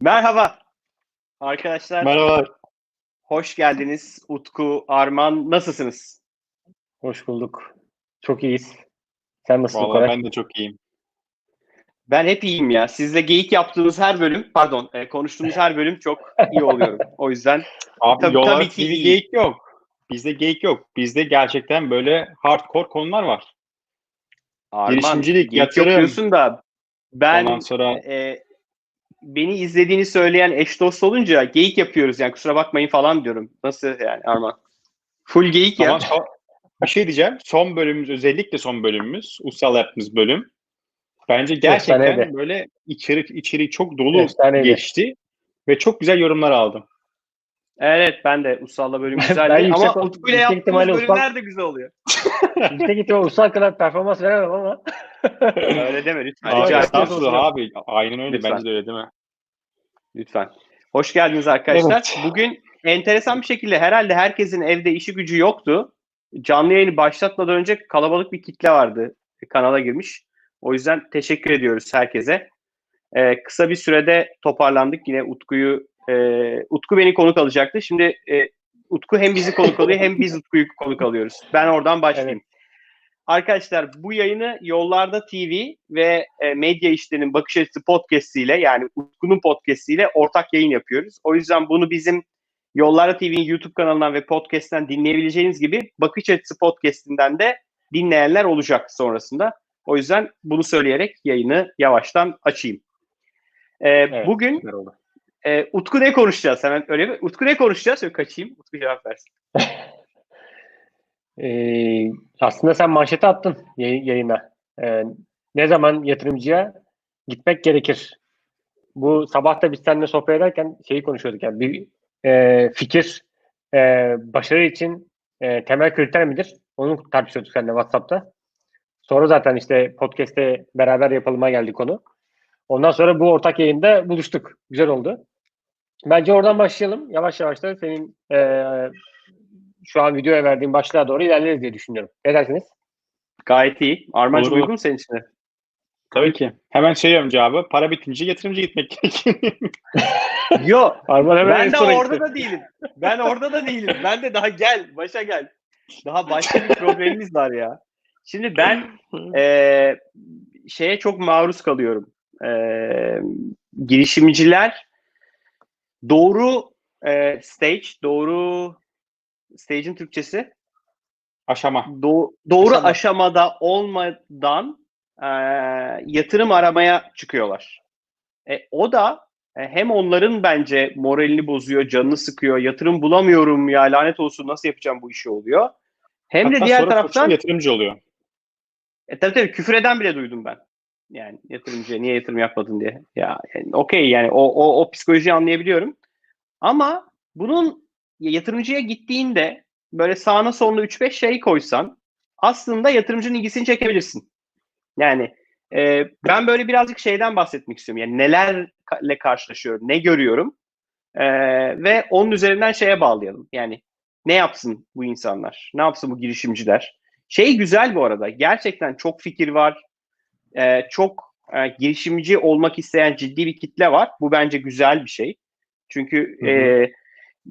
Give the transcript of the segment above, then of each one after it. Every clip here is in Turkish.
Merhaba arkadaşlar. Merhaba. Hoş geldiniz. Utku, Arman nasılsınız? Hoş bulduk. Çok iyiyiz. Sen nasılsın Vallahi Koray? ben de çok iyiyim. Ben hep iyiyim ya. Sizle geyik yaptığımız her bölüm, pardon, e, konuştuğumuz her bölüm çok iyi oluyorum. O yüzden Abi Tabii- Yola tabii ki iyi. geyik yok. Bizde geyik yok. Bizde gerçekten böyle hardcore konular var. Arman Girişimcilik, geyik yatırım. yapıyorsun da ben Ondan sonra e, beni izlediğini söyleyen eş dost olunca geyik yapıyoruz yani kusura bakmayın falan diyorum. Nasıl yani Arman? Full geyik ya. ama son- bir şey diyeceğim. Son bölümümüz özellikle son bölümümüz. Ussal yaptığımız bölüm. Bence gerçekten Efsaneydi. böyle içerik içeriği çok dolu Efsaneydi. geçti. Ve çok güzel yorumlar aldım. Evet ben de Ussal'la bölüm güzeldi ama Utku ile yaptığımız bölümler de güzel oluyor. Yüksek ihtimal Ulusal kadar performans veremem ama. Öyle deme lütfen. Abi, Rica ederim. estağfurullah abi. Aynen öyle. Lütfen. Bence de öyle değil mi? Lütfen. Hoş geldiniz arkadaşlar. Evet. Bugün enteresan bir şekilde herhalde herkesin evde işi gücü yoktu. Canlı yayını başlatmadan önce kalabalık bir kitle vardı. Kanala girmiş. O yüzden teşekkür ediyoruz herkese. Ee, kısa bir sürede toparlandık. Yine Utku'yu e, Utku beni konuk alacaktı. Şimdi e, Utku hem bizi konuk alıyor hem biz Utku'yu konuk alıyoruz. Ben oradan başlayayım. Arkadaşlar bu yayını Yollarda TV ve e, Medya İşlerinin Bakış Açısı Podcast ile yani Utku'nun podcast ile ortak yayın yapıyoruz. O yüzden bunu bizim Yollarda TV'nin YouTube kanalından ve podcast'ten dinleyebileceğiniz gibi Bakış Açısı Podcast'inden de dinleyenler olacak sonrasında. O yüzden bunu söyleyerek yayını yavaştan açayım. E, bugün Güzel oldu. e, Utku ne konuşacağız? Hemen öyle mi? Utku ne konuşacağız? Şöyle kaçayım. Utku cevap versin. Ee, aslında sen manşeti attın yay- yayına. Ee, ne zaman yatırımcıya gitmek gerekir? Bu sabah da biz seninle sohbet ederken şeyi konuşuyorduk. Yani bir e, fikir e, başarı için e, temel kriter midir? Onu tartışıyorduk seninle WhatsApp'ta. Sonra zaten işte podcast'te beraber yapılıma geldi konu. Ondan sonra bu ortak yayında buluştuk. Güzel oldu. Bence oradan başlayalım. Yavaş yavaş da senin e, şu an videoya verdiğin başlığa doğru ilerleriz diye düşünüyorum. Ne dersiniz? Gayet iyi. Armancı uygun mu senin için? Tabii ki. Hemen söylüyorum cevabı. Para bitince yatırımcı gitmek. Yok. Arman hemen Ben en de orada gitti. da değilim. Ben orada da değilim. Ben de daha gel, başa gel. Daha başka bir problemimiz var ya. Şimdi ben eee, şeye çok maruz kalıyorum. Eee, girişimciler doğru eee, stage, doğru stage'in Türkçesi Aşama. Do- doğru Aşama. aşamada olmadan e, yatırım aramaya çıkıyorlar. E, o da e, hem onların bence moralini bozuyor, canını sıkıyor, yatırım bulamıyorum ya lanet olsun nasıl yapacağım bu işi oluyor. Hem de Hatta diğer sonra taraftan yatırımcı oluyor. e, tabii tabii küfür eden bile duydum ben. Yani yatırımcıya niye yatırım yapmadın diye. Ya yani, okey yani o, o, o psikolojiyi anlayabiliyorum. Ama bunun yatırımcıya gittiğinde böyle sağına soluna 3-5 şey koysan aslında yatırımcının ilgisini çekebilirsin. Yani e, ben böyle birazcık şeyden bahsetmek istiyorum. Yani nelerle karşılaşıyorum, ne görüyorum E, ve onun üzerinden şeye bağlayalım. Yani ne yapsın bu insanlar? Ne yapsın bu girişimciler? Şey güzel bu arada. Gerçekten çok fikir var. Ee, çok e, girişimci olmak isteyen ciddi bir kitle var. Bu bence güzel bir şey. Çünkü Hı hı. e,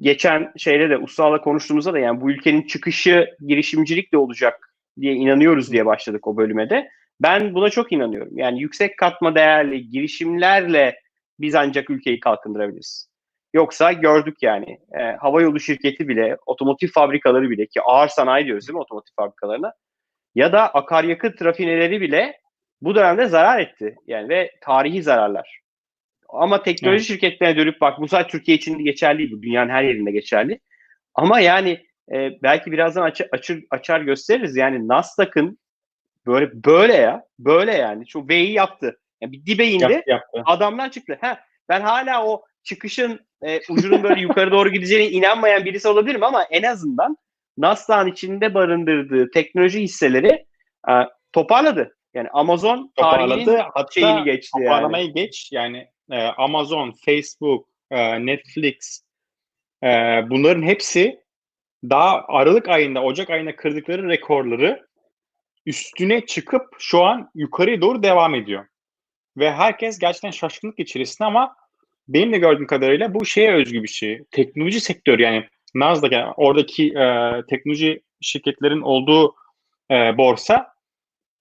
geçen şeyde de Usta'la konuştuğumuzda da yani bu ülkenin çıkışı girişimcilikle olacak diye inanıyoruz diye başladık o bölüme de. Ben buna çok inanıyorum. Yani yüksek katma değerli girişimlerle biz ancak ülkeyi kalkındırabiliriz. Yoksa gördük yani e, havayolu şirketi bile, otomotiv fabrikaları bile ki ağır sanayi diyoruz değil mi otomotiv fabrikalarına? Ya da akaryakıt rafineleri bile bu dönemde zarar etti. Yani ve tarihi zararlar. Ama teknoloji Evet. şirketlerine dönüp bak bu sadece Türkiye için geçerli bu dünyanın her yerinde geçerli. Ama yani e, belki birazdan açı- açır, açar gösteririz. Yani Nasdaq'ın böyle böyle ya, böyle yani. Şu V'yi yaptı. Yani bir dibe indi Yaptı yaptı. adamlar çıktı. Ha, ben hala o çıkışın e, ucunun böyle yukarı doğru gideceğine inanmayan birisi olabilirim ama en azından Nasdaq'ın içinde barındırdığı teknoloji hisseleri e, toparladı. Yani Amazon Toparladı. tarihinin Hatta şeyini geçti yani. toparlamayı geç. Yani e, Amazon, Facebook, e, Netflix e, bunların hepsi daha Aralık ayında, Ocak ayında kırdıkları rekorları üstüne çıkıp şu an yukarıya doğru devam ediyor. Ve herkes gerçekten şaşkınlık içerisinde ama benim de gördüğüm kadarıyla bu şeye özgü bir şey. Teknoloji sektörü yani Nasdaq yani oradaki e, teknoloji şirketlerin olduğu e, borsa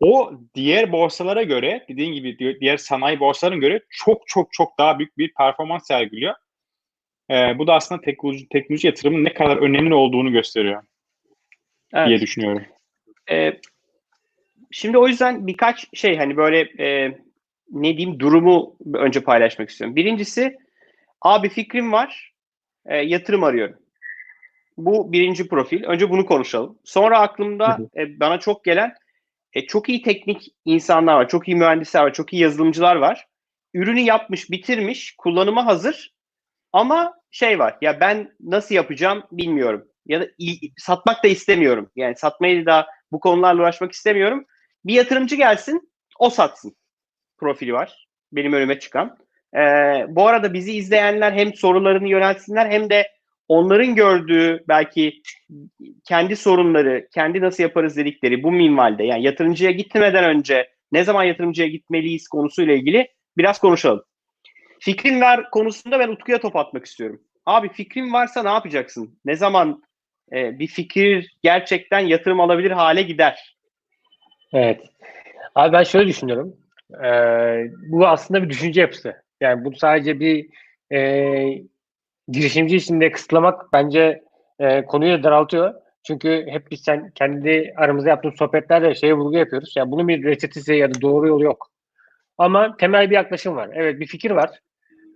o diğer borsalara göre dediğin gibi di- diğer sanayi borsalarına göre çok çok çok daha büyük bir performans sergiliyor. E, bu da aslında teknoloji, teknoloji yatırımının ne kadar önemli olduğunu gösteriyor Evet. diye düşünüyorum. Ee, şimdi o yüzden birkaç şey hani böyle e, ne diyeyim durumu önce paylaşmak istiyorum. Birincisi abi fikrim var e, yatırım arıyorum. Bu birinci profil. Önce bunu konuşalım. Sonra aklımda e, bana çok gelen e, çok iyi teknik insanlar var, çok iyi mühendisler var, çok iyi yazılımcılar var. Ürünü yapmış, bitirmiş, kullanıma hazır. Ama şey var, ya ben nasıl yapacağım bilmiyorum. Ya da iyi- satmak da istemiyorum. Yani satmayı da bu konularla uğraşmak istemiyorum. Bir yatırımcı gelsin, o satsın. Profili var. Benim önüme çıkan. Ee, bu arada bizi izleyenler hem sorularını yöneltsinler hem de onların gördüğü belki kendi sorunları, kendi nasıl yaparız dedikleri bu minvalde yani yatırımcıya gitmeden önce ne zaman yatırımcıya gitmeliyiz konusuyla ilgili biraz konuşalım. Fikrin var konusunda ben Utku'ya top atmak istiyorum. Abi fikrin varsa ne yapacaksın? Ne zaman e, bir fikir gerçekten yatırım alabilir hale gider? Evet. Abi ben şöyle düşünüyorum. Ee, bu aslında bir düşünce yapısı. Yani bu sadece bir e, girişimci için de kısıtlamak bence e, konuyu da daraltıyor. Çünkü hep biz sen kendi aramızda yaptığımız sohbetlerde şeye vurgu yapıyoruz. Yani bunun bir reçetesi ya da doğru yolu yok. Ama temel bir yaklaşım var. Evet bir fikir var.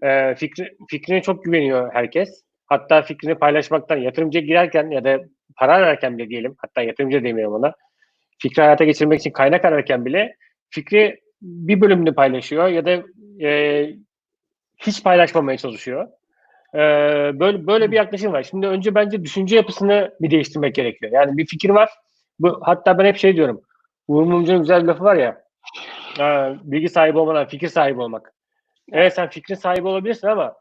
Ee, fikri, fikrine çok güveniyor herkes. Hatta fikrini paylaşmaktan yatırımcıya girerken ya da para ararken bile diyelim. Hatta yatırımcı demeyelim ona fikri hayata geçirmek için kaynak ararken bile fikri bir bölümünü paylaşıyor ya da e, hiç paylaşmamaya çalışıyor. E, böyle böyle bir yaklaşım var. Şimdi önce bence düşünce yapısını bir değiştirmek gerekiyor. Yani bir fikir var. Bu hatta ben hep şey diyorum. Uğur Mumcu'nun güzel bir lafı var ya. e, bilgi sahibi olmadan fikir sahibi olmak. Evet sen fikrin sahibi olabilirsin ama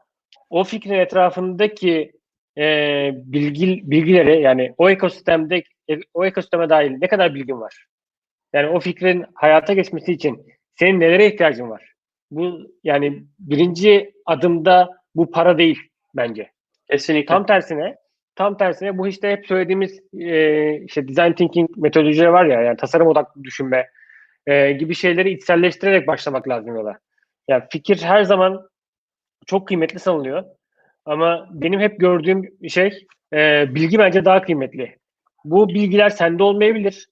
o fikrin etrafındaki e, bilgi bilgileri yani o ekosistemde o ekosisteme dair ne kadar bilgin var? Yani o fikrin hayata geçmesi için senin nelere ihtiyacın var? Bu yani birinci adımda bu para değil bence. Kesinlikle. Tam tersine tam tersine bu işte hep söylediğimiz e, işte design thinking metodolojileri var ya yani tasarım odaklı düşünme e, gibi şeyleri içselleştirerek başlamak lazım yola. Yani fikir her zaman çok kıymetli sanılıyor. Ama benim hep gördüğüm şey e, bilgi bence daha kıymetli. Bu bilgiler sende olmayabilir.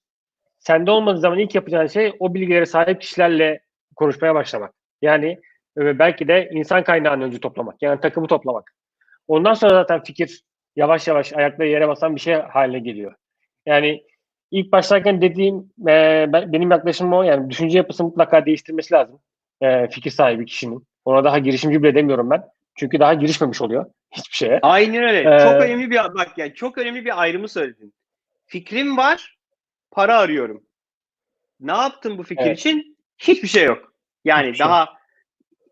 Sende olmadığı zaman ilk yapacağın şey o bilgilere sahip kişilerle konuşmaya başlamak. Yani e, belki de insan kaynağını önce toplamak. Yani takımı toplamak. Ondan sonra zaten fikir yavaş yavaş ayakları yere basan bir şey haline geliyor. Yani ilk başlarken dediğim e, ben, benim yaklaşımım o. Yani düşünce yapısını mutlaka değiştirmesi lazım. E, fikir sahibi kişinin. Ona daha girişimci bile demiyorum ben. Çünkü daha girişmemiş oluyor hiçbir şeye. Aynen öyle. Ee, çok önemli bir bak yani çok önemli bir ayrımı söyledin. Fikrim var, para arıyorum. Ne yaptın bu fikir Evet. için? Hiçbir şey yok. Yani Hiçbir şey daha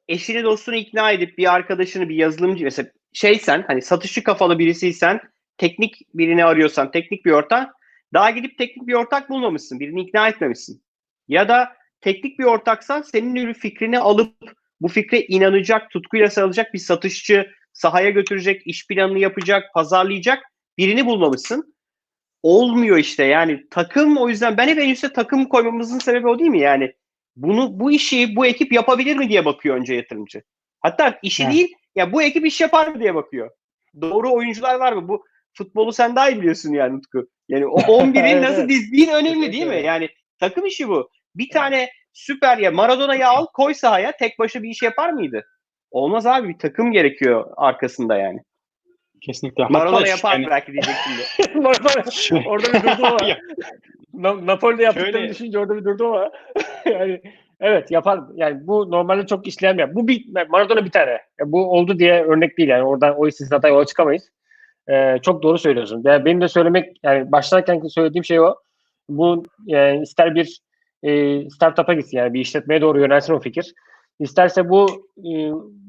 eşini dostunu ikna edip bir arkadaşını bir yazılımcı mesela şeysen hani satışçı kafalı birisiysen teknik birini arıyorsan teknik bir ortak daha gidip teknik bir ortak bulmamışsın. Birini ikna etmemişsin. Ya da teknik bir ortaksan senin ürün fikrini alıp bu fikre inanacak, tutkuyla sarılacak bir satışçı, sahaya götürecek, iş planını yapacak, pazarlayacak birini bulmamışsın. Olmuyor işte yani takım o yüzden ben hep en üstte takım koymamızın sebebi o değil mi yani? Bunu bu işi bu ekip yapabilir mi diye bakıyor önce yatırımcı. Hatta işi Evet. değil ya bu ekip iş yapar mı diye bakıyor. Doğru oyuncular var mı? Bu futbolu sen daha iyi biliyorsun yani Utku. Yani o 11'i Evet, nasıl dizdiğin önemli değil mi? Yani takım işi bu. Bir tane süper ya Maradona'yı al koy sahaya tek başına bir iş yapar mıydı? Olmaz abi bir takım gerekiyor arkasında yani. Kesinlikle. Maradona Hatta yapar yani- belki diyecek şimdi. Şöyle- orada bir durdu ama. Napoli'de yaptıklarını Şöyle- düşünce orada bir durdu ama. yani evet yapar. Yani bu normalde çok yap. Bu bir Maradona bir tane. Ya bu oldu diye örnek değil yani. Oradan o istisnata yola çıkamayız. Ee, çok doğru söylüyorsun. Yani benim de söylemek yani başlarken söylediğim şey o. Bu yani ister bir e, startup'a gitsin yani bir işletmeye doğru yönelsin o fikir. İsterse bu e,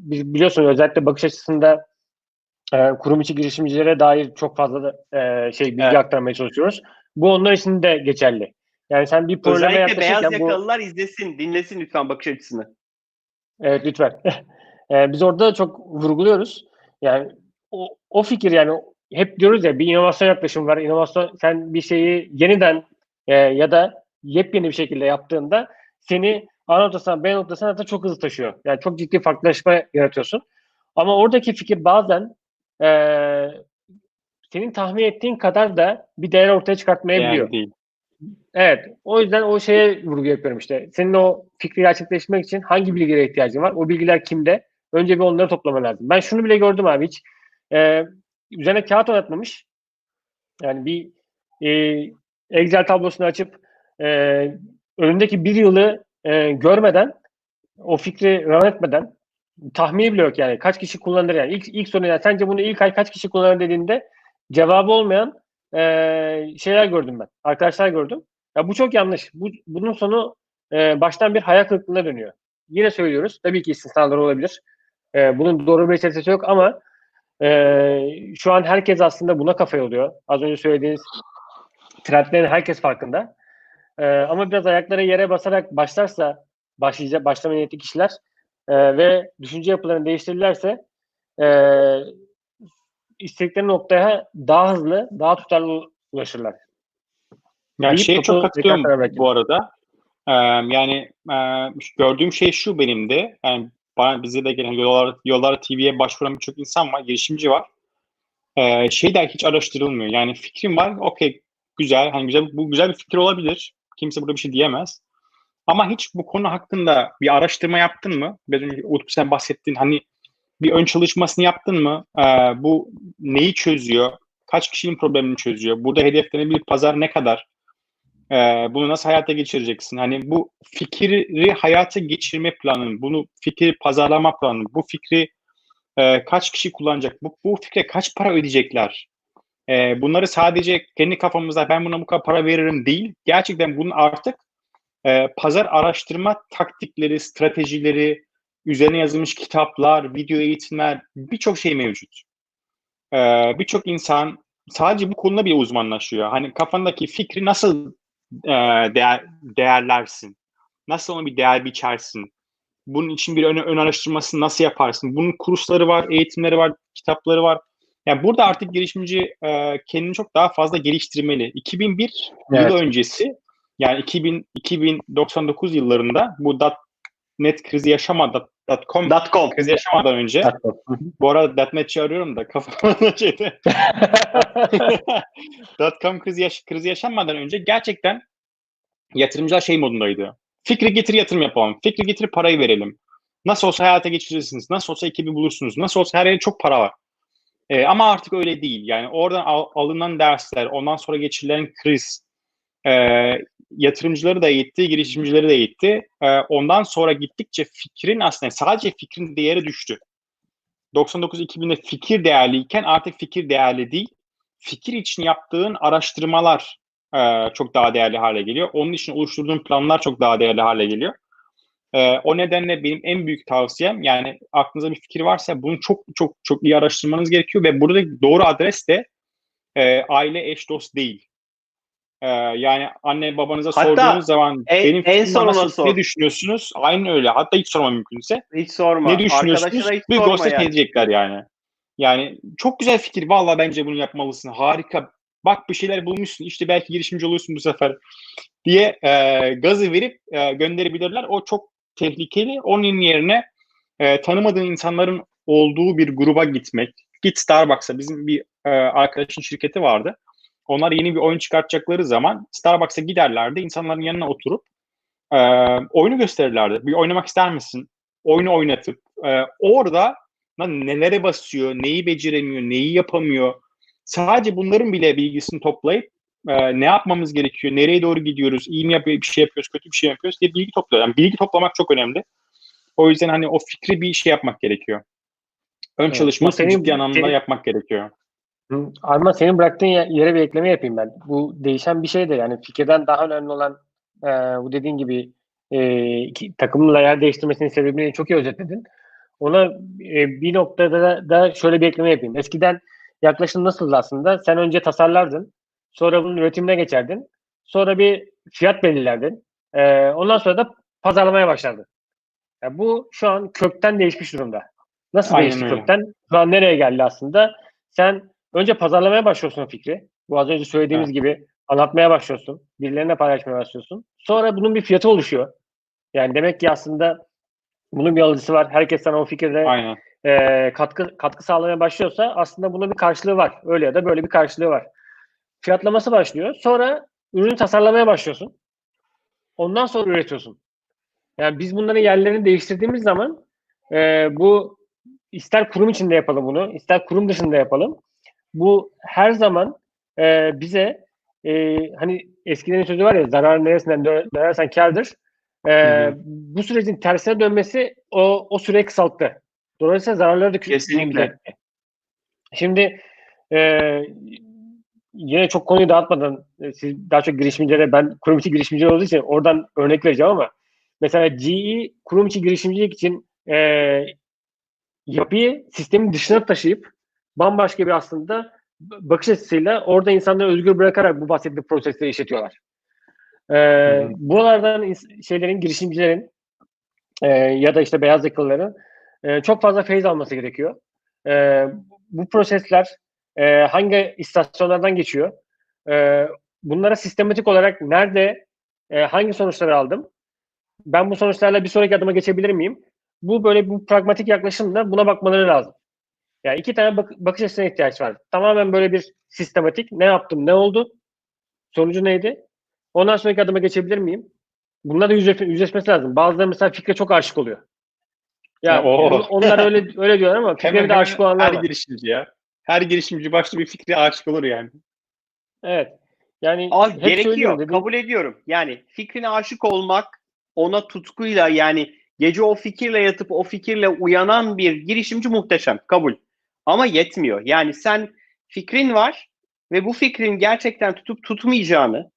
biliyorsun özellikle bakış açısında e, kurum içi girişimcilere dair çok fazla da, e, şey bilgi Evet. aktarmaya çalışıyoruz. Bu onlar için de geçerli. Yani sen bir probleme Özellikle beyaz yaklaşırken bu yakalılar izlesin, dinlesin lütfen bakış açısını. evet lütfen. e, biz orada çok vurguluyoruz. Yani o, o fikir yani hep diyoruz ya bir inovasyon yaklaşım var. İnovasyon sen bir şeyi yeniden e, ya da yepyeni bir şekilde yaptığında seni A noktasından B noktasına da çok hızlı taşıyor. Yani çok ciddi farklılaşma yaratıyorsun. Ama oradaki fikir bazen e, senin tahmin ettiğin kadar da bir değer ortaya çıkartmayabiliyor. Yani değil. Evet. O yüzden o şeye vurgu yapıyorum işte. Senin o fikri gerçekleştirmek için hangi bilgilere ihtiyacın var? O bilgiler kimde? Önce bir onları toplaman lazım. Ben şunu bile gördüm abi hiç. E, üzerine kağıt oynatmamış. Yani bir e, Excel tablosunu açıp e, önündeki bir yılı e, görmeden o fikri run etmeden tahmini bile yok yani. Kaç kişi kullanır yani. İlk, ilk soru yani sence bunu ilk ay kaç kişi kullanır dediğinde cevabı olmayan e, şeyler gördüm ben. Arkadaşlar gördüm. Ya bu çok yanlış. Bu, bunun sonu e, baştan bir hayal kırıklığına dönüyor. Yine söylüyoruz. Tabii ki istisnalar olabilir. E, bunun doğru bir reçetesi yok ama e, şu an herkes aslında buna kafa oluyor. Az önce söylediğiniz trendlerin herkes farkında. E, ama biraz ayakları yere basarak başlarsa başlayacak başlama niyetli kişiler e, ve düşünce yapılarını değiştirirlerse e, istedikleri noktaya daha hızlı, daha tutarlı ulaşırlar. Yani şeye topu çok katılıyorum bu arada. Ee, yani e, gördüğüm şey şu benim de. Yani bana bize de gelen yollar, yollar TV'ye başvuran birçok insan var, girişimci var. Ee, şey de hiç araştırılmıyor. Yani fikrim var, okey güzel, hani güzel, bu güzel bir fikir olabilir. Kimse burada bir şey diyemez. Ama hiç bu konu hakkında bir araştırma yaptın mı? Biraz önce Utku sen bahsettin. Hani bir ön çalışmasını yaptın mı? Ee, bu neyi çözüyor? Kaç kişinin problemini çözüyor? Burada hedeflenebilir pazar ne kadar? Ee, bunu nasıl hayata geçireceksin? Hani bu fikri hayata geçirme planın, bunu fikri pazarlama planı, bu fikri e, kaç kişi kullanacak? Bu, bu fikre kaç para ödeyecekler? Ee, bunları sadece kendi kafamızda ben buna bu kadar para veririm değil. Gerçekten bunun artık e, pazar araştırma taktikleri, stratejileri, üzerine yazılmış kitaplar, video eğitimler, birçok şey mevcut. Ee, birçok insan sadece bu konuda bile uzmanlaşıyor. Hani kafandaki fikri nasıl e, değer, değerlersin? Nasıl ona bir değer biçersin? Bunun için bir ön, ön araştırmasını nasıl yaparsın? Bunun kursları var, eğitimleri var, kitapları var. Yani burada artık girişimci e, kendini çok daha fazla geliştirmeli. 2001 Evet. yılı öncesi yani 2000 2099 yıllarında bu .net krizi yaşamadan .com .com. krizi yaşamadan önce bu arada .net'çi arıyorum da kafamda şeyde .com krizi, yaş- krizi yaşanmadan önce gerçekten yatırımcılar şey modundaydı. Fikri getir yatırım yapalım. Fikri getir parayı verelim. Nasıl olsa hayata geçirirsiniz. Nasıl olsa ekibi bulursunuz. Nasıl olsa her yerde çok para var. Ee, ama artık öyle değil. Yani oradan al- alınan dersler, ondan sonra geçirilen kriz, e, yatırımcıları da eğitti, girişimcileri de eğitti. E, ondan sonra gittikçe fikrin aslında sadece fikrin değeri düştü. 99-2000'de fikir değerliyken artık fikir değerli değil. Fikir için yaptığın araştırmalar e, çok daha değerli hale geliyor. Onun için oluşturduğun planlar çok daha değerli hale geliyor. E, o nedenle benim en büyük tavsiyem yani aklınıza bir fikir varsa bunu çok çok çok iyi araştırmanız gerekiyor ve burada doğru adres de e, aile, eş, dost değil. E, yani anne babanıza Hatta sorduğunuz zaman en- benim en sonuna nasıl, sor. ne düşünüyorsunuz? Aynı öyle. Hatta hiç sorma mümkünse. Hiç sorma. Ne düşünüyorsunuz? Hiç Bir sorma ghost'a yani. edecekler yani. Yani çok güzel fikir. Valla bence bunu yapmalısın. Harika. Bak bir şeyler bulmuşsun. İşte belki girişimci oluyorsun bu sefer diye e, gazı verip e, gönderebilirler. O çok tehlikeli. Onun yerine e, tanımadığın insanların olduğu bir gruba gitmek. Git Starbucks'a. Bizim bir e, arkadaşın şirketi vardı. Onlar yeni bir oyun çıkartacakları zaman Starbucks'a giderlerdi. İnsanların yanına oturup e, oyunu gösterirlerdi. Bir oynamak ister misin? Oyunu oynatıp e, orada lan nelere basıyor, neyi beceremiyor, neyi yapamıyor. Sadece bunların bile bilgisini toplayıp e, ne yapmamız gerekiyor, nereye doğru gidiyoruz, iyi mi yapıyor, bir şey yapıyoruz, kötü bir şey yapıyoruz diye bilgi topluyor. Yani bilgi toplamak çok önemli. O yüzden hani o fikri bir şey yapmak gerekiyor. Ön Evet, senin- ciddi anlamda senin- yapmak gerekiyor. Hı, Arman senin bıraktığın ye- yere bir ekleme yapayım ben. Bu değişen bir şey de yani fikirden daha önemli olan e, bu dediğin gibi e, ki- takımla yer değiştirmesinin sebebini çok iyi özetledin. Ona e, bir noktada da, da şöyle bir ekleme yapayım. Eskiden yaklaşım nasıldı aslında? Sen önce tasarlardın. Sonra bunun üretimine geçerdin. Sonra bir fiyat belirlerdin. E, ondan sonra da pazarlamaya başlardın. Yani bu şu an kökten değişmiş durumda. Nasıl Aynen değişti öyle. kökten? Şu an nereye geldi aslında? Sen önce pazarlamaya başlıyorsun o fikri. Bu az önce söylediğimiz gibi anlatmaya başlıyorsun. Birilerine paylaşmaya başlıyorsun. Sonra bunun bir fiyatı oluşuyor. Yani demek ki aslında bunun bir alıcısı var. Herkes sana o fikirde Aynen. e, katkı katkı sağlamaya başlıyorsa aslında bunun bir karşılığı var. Öyle ya da böyle bir karşılığı var. Fiyatlaması başlıyor. Sonra ürünü tasarlamaya başlıyorsun. Ondan sonra üretiyorsun. Yani biz bunların yerlerini değiştirdiğimiz zaman e, bu ister kurum içinde yapalım bunu, ister kurum dışında yapalım. Bu her zaman e, bize e, hani eskiden sözü var ya zarar neresinden dö- dönersen kârdır. E, Hı hı. bu sürecin tersine dönmesi o, o süreyi kısalttı. Dolayısıyla zararları da Kesinlikle. Şimdi e, yine çok konuyu dağıtmadan e, siz daha çok girişimcilere ben kurum içi girişimci olduğu için oradan örnek vereceğim ama mesela GE kurum içi girişimcilik için e, yapıyı sistemin dışına taşıyıp bambaşka bir aslında bakış açısıyla orada insanları özgür bırakarak bu bahsettiğim prosesleri işletiyorlar. E, hı. buralardan şeylerin, girişimcilerin e, ya da işte beyaz yakalıların e, çok fazla feyiz alması gerekiyor. E, bu prosesler e, hangi istasyonlardan geçiyor? E, bunlara sistematik olarak nerede, e, hangi sonuçları aldım? Ben bu sonuçlarla bir sonraki adıma geçebilir miyim? Bu böyle bu pragmatik yaklaşımla buna bakmaları lazım. Yani iki tane bak- bakış açısına ihtiyaç var. Tamamen böyle bir sistematik. Ne yaptım, ne oldu? Sonucu neydi? Ondan sonraki adıma geçebilir miyim? Bunlar da yüzleş- yüzleşmesi lazım. Bazıları mesela fikre çok aşık oluyor. Ya Ya, oo. on- onlar öyle öyle diyorlar ama fikre bir de aşık olanlar her var. girişimci ya. Her girişimci başta bir fikre aşık olur yani. Evet. Yani hep gerekiyor. Kabul ediyorum. Yani fikrine aşık olmak, ona tutkuyla yani gece o fikirle yatıp o fikirle uyanan bir girişimci muhteşem. Kabul. Ama yetmiyor. Yani sen fikrin var ve bu fikrin gerçekten tutup tutmayacağını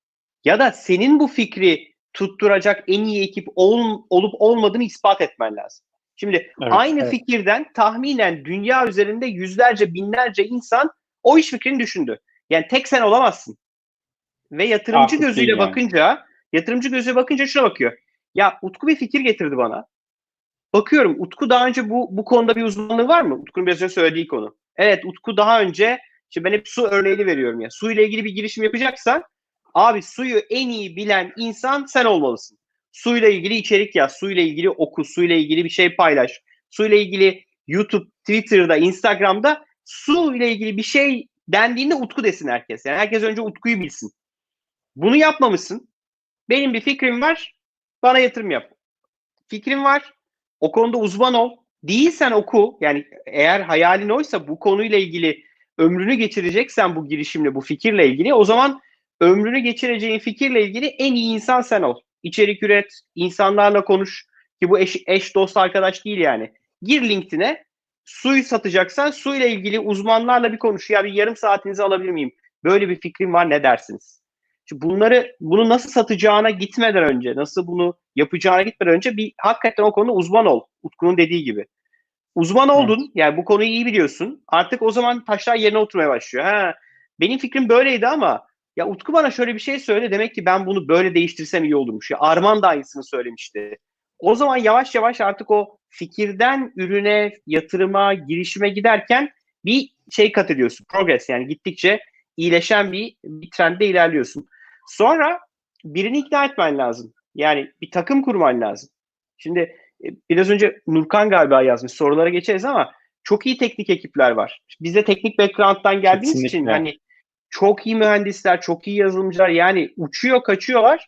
ya da senin bu fikri tutturacak en iyi ekip ol- olup olmadığını ispat etmen lazım. Şimdi Evet, aynı evet. fikirden tahminen dünya üzerinde yüzlerce binlerce insan o iş fikrini düşündü. Yani tek sen olamazsın. Ve yatırımcı Haklısın gözüyle yani. bakınca, yatırımcı gözüyle bakınca şuna bakıyor. Ya Utku bir fikir getirdi bana. Bakıyorum Utku daha önce bu bu konuda bir uzmanlığı var mı? Utku'nun biraz önce söylediği konu. Evet Utku daha önce işte ben hep su örneğini veriyorum ya. Su ile ilgili bir girişim yapacaksan abi suyu en iyi bilen insan sen olmalısın. Suyla ilgili içerik yaz, suyla ilgili oku, suyla ilgili bir şey paylaş. Suyla ilgili YouTube, Twitter'da, Instagram'da su ile ilgili bir şey dendiğinde Utku desin herkes. Yani herkes önce Utku'yu bilsin. Bunu yapmamışsın. Benim bir fikrim var. Bana yatırım yap. Fikrim var. O konuda uzman ol. Değilsen oku. Yani eğer hayalin oysa bu konuyla ilgili ömrünü geçireceksen bu girişimle, bu fikirle ilgili o zaman ömrünü geçireceğin fikirle ilgili en iyi insan sen ol. İçerik üret, insanlarla konuş ki bu eş, eş dost arkadaş değil yani. Gir LinkedIn'e suyu satacaksan suyla ilgili uzmanlarla bir konuş. Ya bir yarım saatinizi alabilir miyim? Böyle bir fikrim var ne dersiniz? Bunları bunu nasıl satacağına gitmeden önce, nasıl bunu yapacağına gitmeden önce bir hakikaten o konuda uzman ol. Utku'nun dediği gibi. Uzman oldun. Yani bu konuyu iyi biliyorsun. Artık o zaman taşlar yerine oturmaya başlıyor. Ha, benim fikrim böyleydi ama ya Utku bana şöyle bir şey söyle demek ki ben bunu böyle değiştirsem iyi olurmuş. Ya Arman da aynısını söylemişti. O zaman yavaş yavaş artık o fikirden ürüne, yatırıma, girişime giderken bir şey kat ediyorsun. Progress yani gittikçe iyileşen bir, bir trendde ilerliyorsun. Sonra birini ikna etmen lazım. Yani bir takım kurman lazım. Şimdi e, biraz önce Nurkan galiba yazmış. Sorulara geçeriz ama çok iyi teknik ekipler var. Biz de teknik background'dan geldiğimiz için Kesinlikle. hani çok iyi mühendisler, çok iyi yazılımcılar yani uçuyor kaçıyorlar.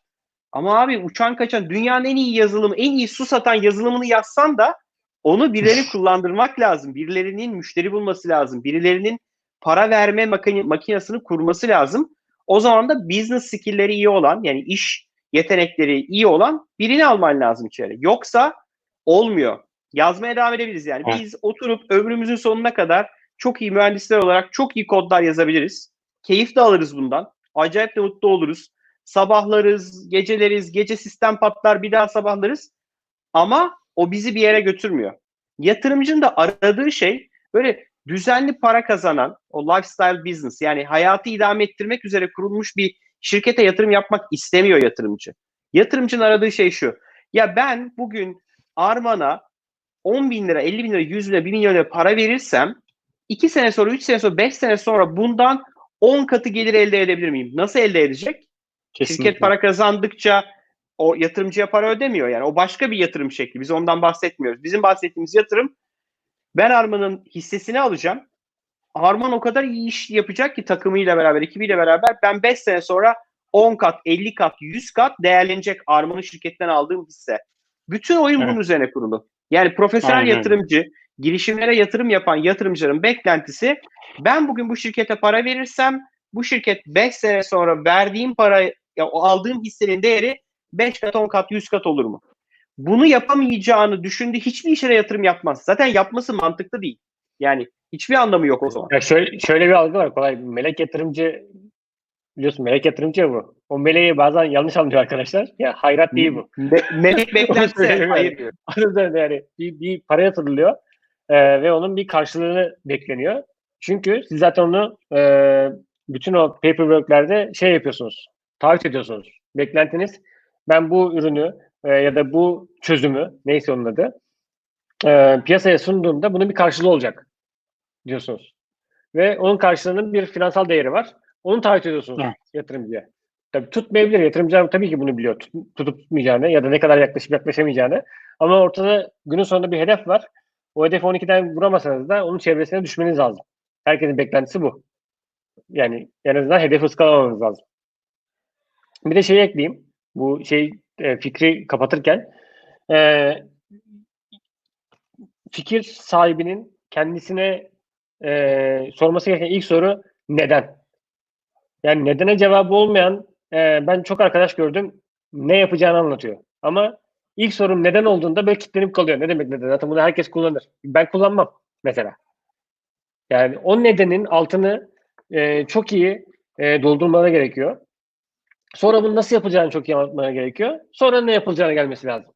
Ama abi uçan kaçan dünyanın en iyi yazılımı, en iyi su satan yazılımını yazsan da onu birileri kullandırmak lazım. Birilerinin müşteri bulması lazım. Birilerinin para verme makine, makinesini kurması lazım. O zaman da business skill'leri iyi olan yani iş yetenekleri iyi olan birini alman lazım içeri. Yoksa olmuyor. Yazmaya devam edebiliriz yani. Evet. Biz oturup ömrümüzün sonuna kadar çok iyi mühendisler olarak çok iyi kodlar yazabiliriz. Keyif de alırız bundan. Acayip de mutlu oluruz. Sabahlarız, geceleriz, gece sistem patlar, bir daha sabahlarız. Ama o bizi bir yere götürmüyor. Yatırımcının da aradığı şey böyle düzenli para kazanan o lifestyle business yani hayatı idame ettirmek üzere kurulmuş bir şirkete yatırım yapmak istemiyor yatırımcı. Yatırımcının aradığı şey şu. Ya ben bugün Arman'a 10 bin lira, 50 bin lira, 100 bin lira, 1 milyon lira para verirsem 2 sene sonra, 3 sene sonra, 5 sene sonra bundan 10 katı gelir elde edebilir miyim? Nasıl elde edecek? Kesinlikle. Şirket para kazandıkça o yatırımcıya para ödemiyor yani. O başka bir yatırım şekli. Biz ondan bahsetmiyoruz. Bizim bahsettiğimiz yatırım ben Arman'ın hissesini alacağım. Arman o kadar iyi iş yapacak ki takımıyla beraber, ekibiyle beraber ben 5 sene sonra 10 kat, 50 kat, 100 kat değerlenecek Arman'ın şirketten aldığım hisse. Bütün oyun bunun Evet. üzerine kurulu. Yani profesyonel Aynen yatırımcı, girişimlere yatırım yapan yatırımcıların beklentisi ben bugün bu şirkete para verirsem bu şirket 5 sene sonra verdiğim para, ya aldığım hissenin değeri 5 kat, 10 kat, 100 kat olur mu? Bunu yapamayacağını düşündüğü hiçbir işe yatırım yapmaz. Zaten yapması mantıklı değil. Yani hiçbir anlamı yok o zaman. Ya şöyle, şöyle bir algı var kolay. Melek yatırımcı biliyorsun melek yatırımcı ya bu. O meleği bazen yanlış anlıyor arkadaşlar. Ya hayrat değil bu. Me- melek söyleyeyim hayır diyor. Yani bir, bir para yatırılıyor e, ve onun bir karşılığını bekleniyor. Çünkü siz zaten onu e, bütün o paperwork'lerde şey yapıyorsunuz. Taahhüt ediyorsunuz. Beklentiniz ben bu ürünü e, ya da bu çözümü neyse onun adı e, piyasaya sunduğumda bunun bir karşılığı olacak diyorsunuz. Ve onun karşılığının bir finansal değeri var. Onu taahhüt ediyorsunuz Evet. yatırımcıya. Tabii tutmayabilir. Yatırımcılar tabii ki bunu biliyor. Tut- tutup tutmayacağını ya da ne kadar yaklaşıp yaklaşamayacağını. Ama ortada günün sonunda bir hedef var. O hedefi 12'den vuramasanız da onun çevresine düşmeniz lazım. Herkesin beklentisi bu. Yani en azından hedefi ıskalamamanız lazım. Bir de şey ekleyeyim. Bu şey e, fikri kapatırken e, fikir sahibinin kendisine e, sorması gereken ilk soru neden? Yani nedene cevabı olmayan e, ben çok arkadaş gördüm ne yapacağını anlatıyor. Ama ilk sorun neden olduğunda böyle kilitlenip kalıyor. Ne demek neden? Zaten bunu herkes kullanır. Ben kullanmam mesela. Yani o nedenin altını e, çok iyi e, doldurmana gerekiyor. Sonra bunu nasıl yapacağını çok iyi anlatmana gerekiyor. Sonra ne yapılacağına gelmesi lazım.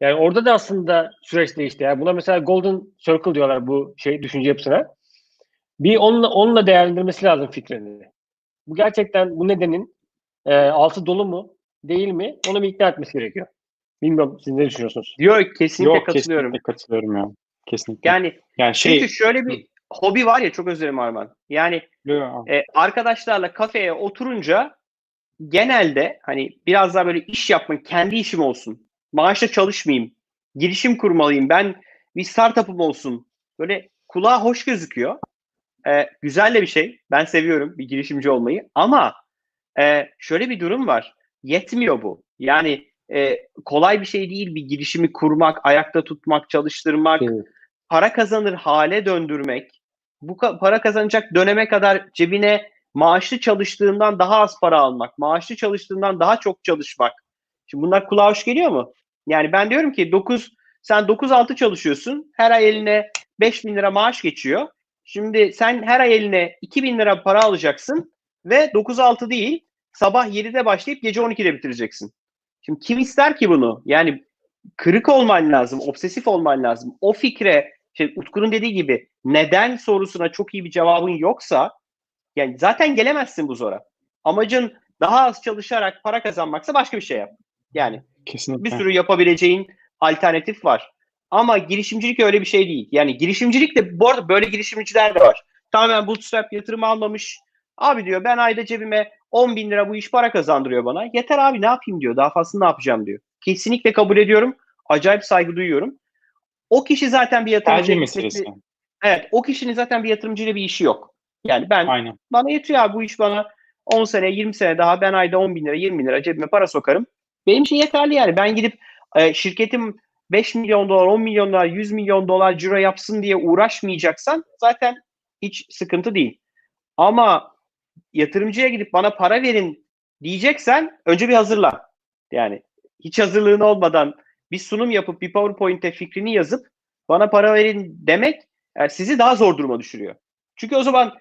Yani orada da aslında süreç değişti. Yani buna mesela Golden Circle diyorlar bu şey düşünce yapısına. Bir onunla, onunla değerlendirmesi lazım fikrini. Bu gerçekten bu nedenin e, altı dolu mu değil mi onu bir ikna etmesi gerekiyor. Bilmiyorum siz ne düşünüyorsunuz? Diyor kesinlikle Yok katılıyorum. kesinlikle katılıyorum ya. Kesinlikle. Yani yani şey çünkü şöyle bir hobi var ya çok özür dilerim Arman. Yani e, arkadaşlarla kafeye oturunca genelde hani biraz daha böyle iş yapmak, kendi işim olsun. Maaşla çalışmayayım. Girişim kurmalıyım. Ben bir startup'ım olsun. Böyle kulağa hoş gözüküyor. E, güzel de bir şey. Ben seviyorum bir girişimci olmayı. Ama e, şöyle bir durum var. Yetmiyor bu. Yani e, kolay bir şey değil bir girişimi kurmak, ayakta tutmak, çalıştırmak, Evet. para kazanır hale döndürmek. Bu ka- para kazanacak döneme kadar cebine maaşlı çalıştığından daha az para almak, maaşlı çalıştığından daha çok çalışmak. Şimdi bunlar kulağa hoş geliyor mu? Yani ben diyorum ki 9 sen 9-6 çalışıyorsun. Her ay eline 5 bin lira maaş geçiyor. Şimdi sen her ay eline 2 bin lira para alacaksın ve 9-6 değil sabah 7'de başlayıp gece 12'de bitireceksin. Şimdi kim ister ki bunu? Yani kırık olman lazım, obsesif olman lazım. O fikre, şey, Utku'nun dediği gibi neden sorusuna çok iyi bir cevabın yoksa yani zaten gelemezsin bu zora. Amacın daha az çalışarak para kazanmaksa başka bir şey yap. Yani kesinlikle. bir sürü yapabileceğin alternatif var. Ama girişimcilik öyle bir şey değil. Yani girişimcilik de bu arada böyle girişimciler de var. Tamamen bootstrap yatırım almamış. Abi diyor ben ayda cebime 10 bin lira bu iş para kazandırıyor bana. Yeter abi ne yapayım diyor. Daha fazla ne yapacağım diyor. Kesinlikle kabul ediyorum. Acayip saygı duyuyorum. O kişi zaten bir yatırımcı. Tercih meselesi. Evet o kişinin zaten bir yatırımcıyla bir işi yok. Yani ben Aynen. bana yetiyor abi bu iş bana 10 sene 20 sene daha ben ayda 10 bin lira 20 bin lira cebime para sokarım. Benim için yeterli yani. Ben gidip e, şirketim 5 milyon dolar 10 milyon dolar 100 milyon dolar ciro yapsın diye uğraşmayacaksan zaten hiç sıkıntı değil. Ama yatırımcıya gidip bana para verin diyeceksen önce bir hazırla. Yani hiç hazırlığın olmadan bir sunum yapıp bir PowerPoint'e fikrini yazıp bana para verin demek yani sizi daha zor duruma düşürüyor. Çünkü o zaman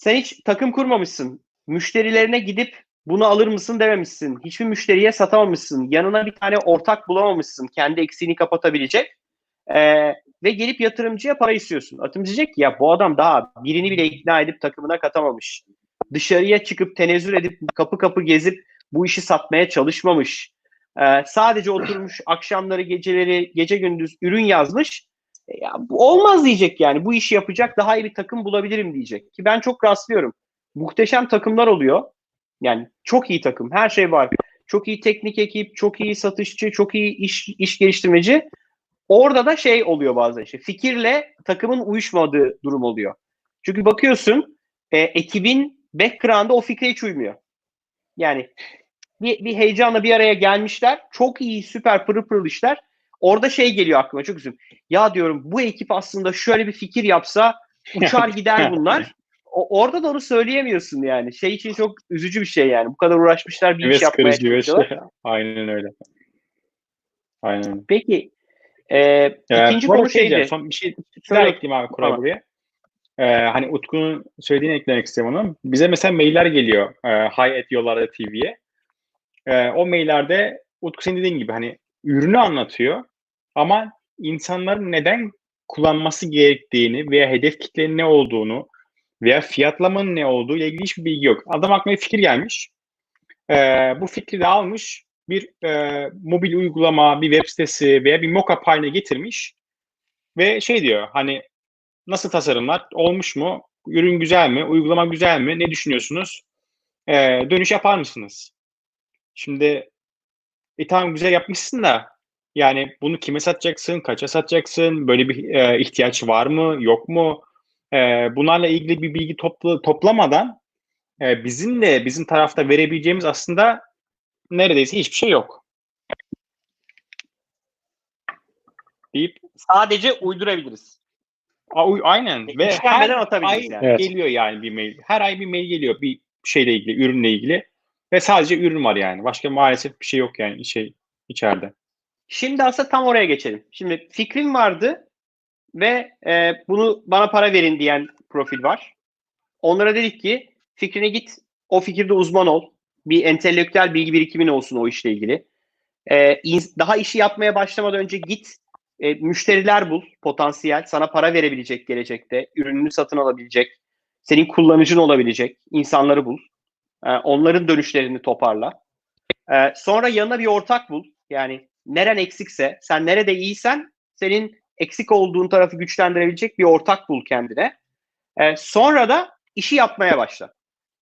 sen hiç takım kurmamışsın. Müşterilerine gidip bunu alır mısın dememişsin. Hiçbir müşteriye satamamışsın. Yanına bir tane ortak bulamamışsın. Kendi eksiğini kapatabilecek. Ee, ve gelip yatırımcıya para istiyorsun. Yatırımcı diyecek ki ya bu adam daha birini bile ikna edip takımına katamamış. Dışarıya çıkıp tenezzül edip kapı kapı gezip bu işi satmaya çalışmamış. Ee, sadece oturmuş akşamları, geceleri, gece gündüz ürün yazmış. Ya, olmaz diyecek yani. Bu işi yapacak daha iyi bir takım bulabilirim diyecek. Ki ben çok rastlıyorum. Muhteşem takımlar oluyor. Yani çok iyi takım. Her şey var. Çok iyi teknik ekip, çok iyi satışçı, çok iyi iş, iş geliştirmeci. Orada da şey oluyor bazen işte fikirle takımın uyuşmadığı durum oluyor. Çünkü bakıyorsun e, ekibin background'ı o fikre hiç uymuyor. Yani bir, bir heyecanla bir araya gelmişler. Çok iyi, süper pırıl pırıl işler. Orada şey geliyor aklıma çok üzüm. Ya diyorum bu ekip aslında şöyle bir fikir yapsa uçar gider bunlar. O, orada da onu söyleyemiyorsun yani. Şey için çok üzücü bir şey yani. Bu kadar uğraşmışlar bir iş Evet yapmaya kırıcı ve çalışıyorlar. şey. Aynen öyle. Aynen. Peki e, Ee, ikinci konu şey şeydi. Son bir şey daha ekleyeyim abi Koray Tamam. buraya. Ee, hani Utku'nun söylediğini eklemek istiyorum onu. Bize mesela mailler geliyor e, Hi at Yollarda TV'ye. Ee, o maillerde Utku senin dediğin gibi hani ürünü anlatıyor ama insanların neden kullanması gerektiğini veya hedef kitlenin ne olduğunu veya fiyatlamanın ne olduğu ile ilgili hiçbir bilgi yok. Adam aklına bir fikir gelmiş. Ee, bu fikri de almış bir e, mobil uygulama, bir web sitesi veya bir mockup haline getirmiş ve şey diyor hani nasıl tasarımlar olmuş mu? Ürün güzel mi? Uygulama güzel mi? Ne düşünüyorsunuz? Ee, dönüş yapar mısınız? Şimdi e tamam güzel yapmışsın da yani bunu kime satacaksın? Kaça satacaksın? Böyle bir e, ihtiyaç var mı? Yok mu? E, bunlarla ilgili bir bilgi topla, toplamadan e, bizim de bizim tarafta verebileceğimiz aslında neredeyse hiçbir şey yok. Deyip Sadece uydurabiliriz. A- uy- Aynen ve her ay yani. Evet. geliyor yani bir mail. Her ay bir mail geliyor bir şeyle ilgili, ürünle ilgili ve sadece ürün var yani. Başka maalesef bir şey yok yani şey içeride. Şimdi aslında tam oraya geçelim. Şimdi fikrim vardı ve e, bunu bana para verin diyen profil var. Onlara dedik ki fikrine git, o fikirde uzman ol. Bir entelektüel bilgi birikimin olsun o işle ilgili. E, daha işi yapmaya başlamadan önce git, e, müşteriler bul, potansiyel, sana para verebilecek gelecekte, ürününü satın alabilecek, senin kullanıcın olabilecek insanları bul. E, onların dönüşlerini toparla. E, sonra yanına bir ortak bul. Yani neren eksikse, sen nerede iyisen senin eksik olduğun tarafı güçlendirebilecek bir ortak bul kendine. Ee, sonra da işi yapmaya başla.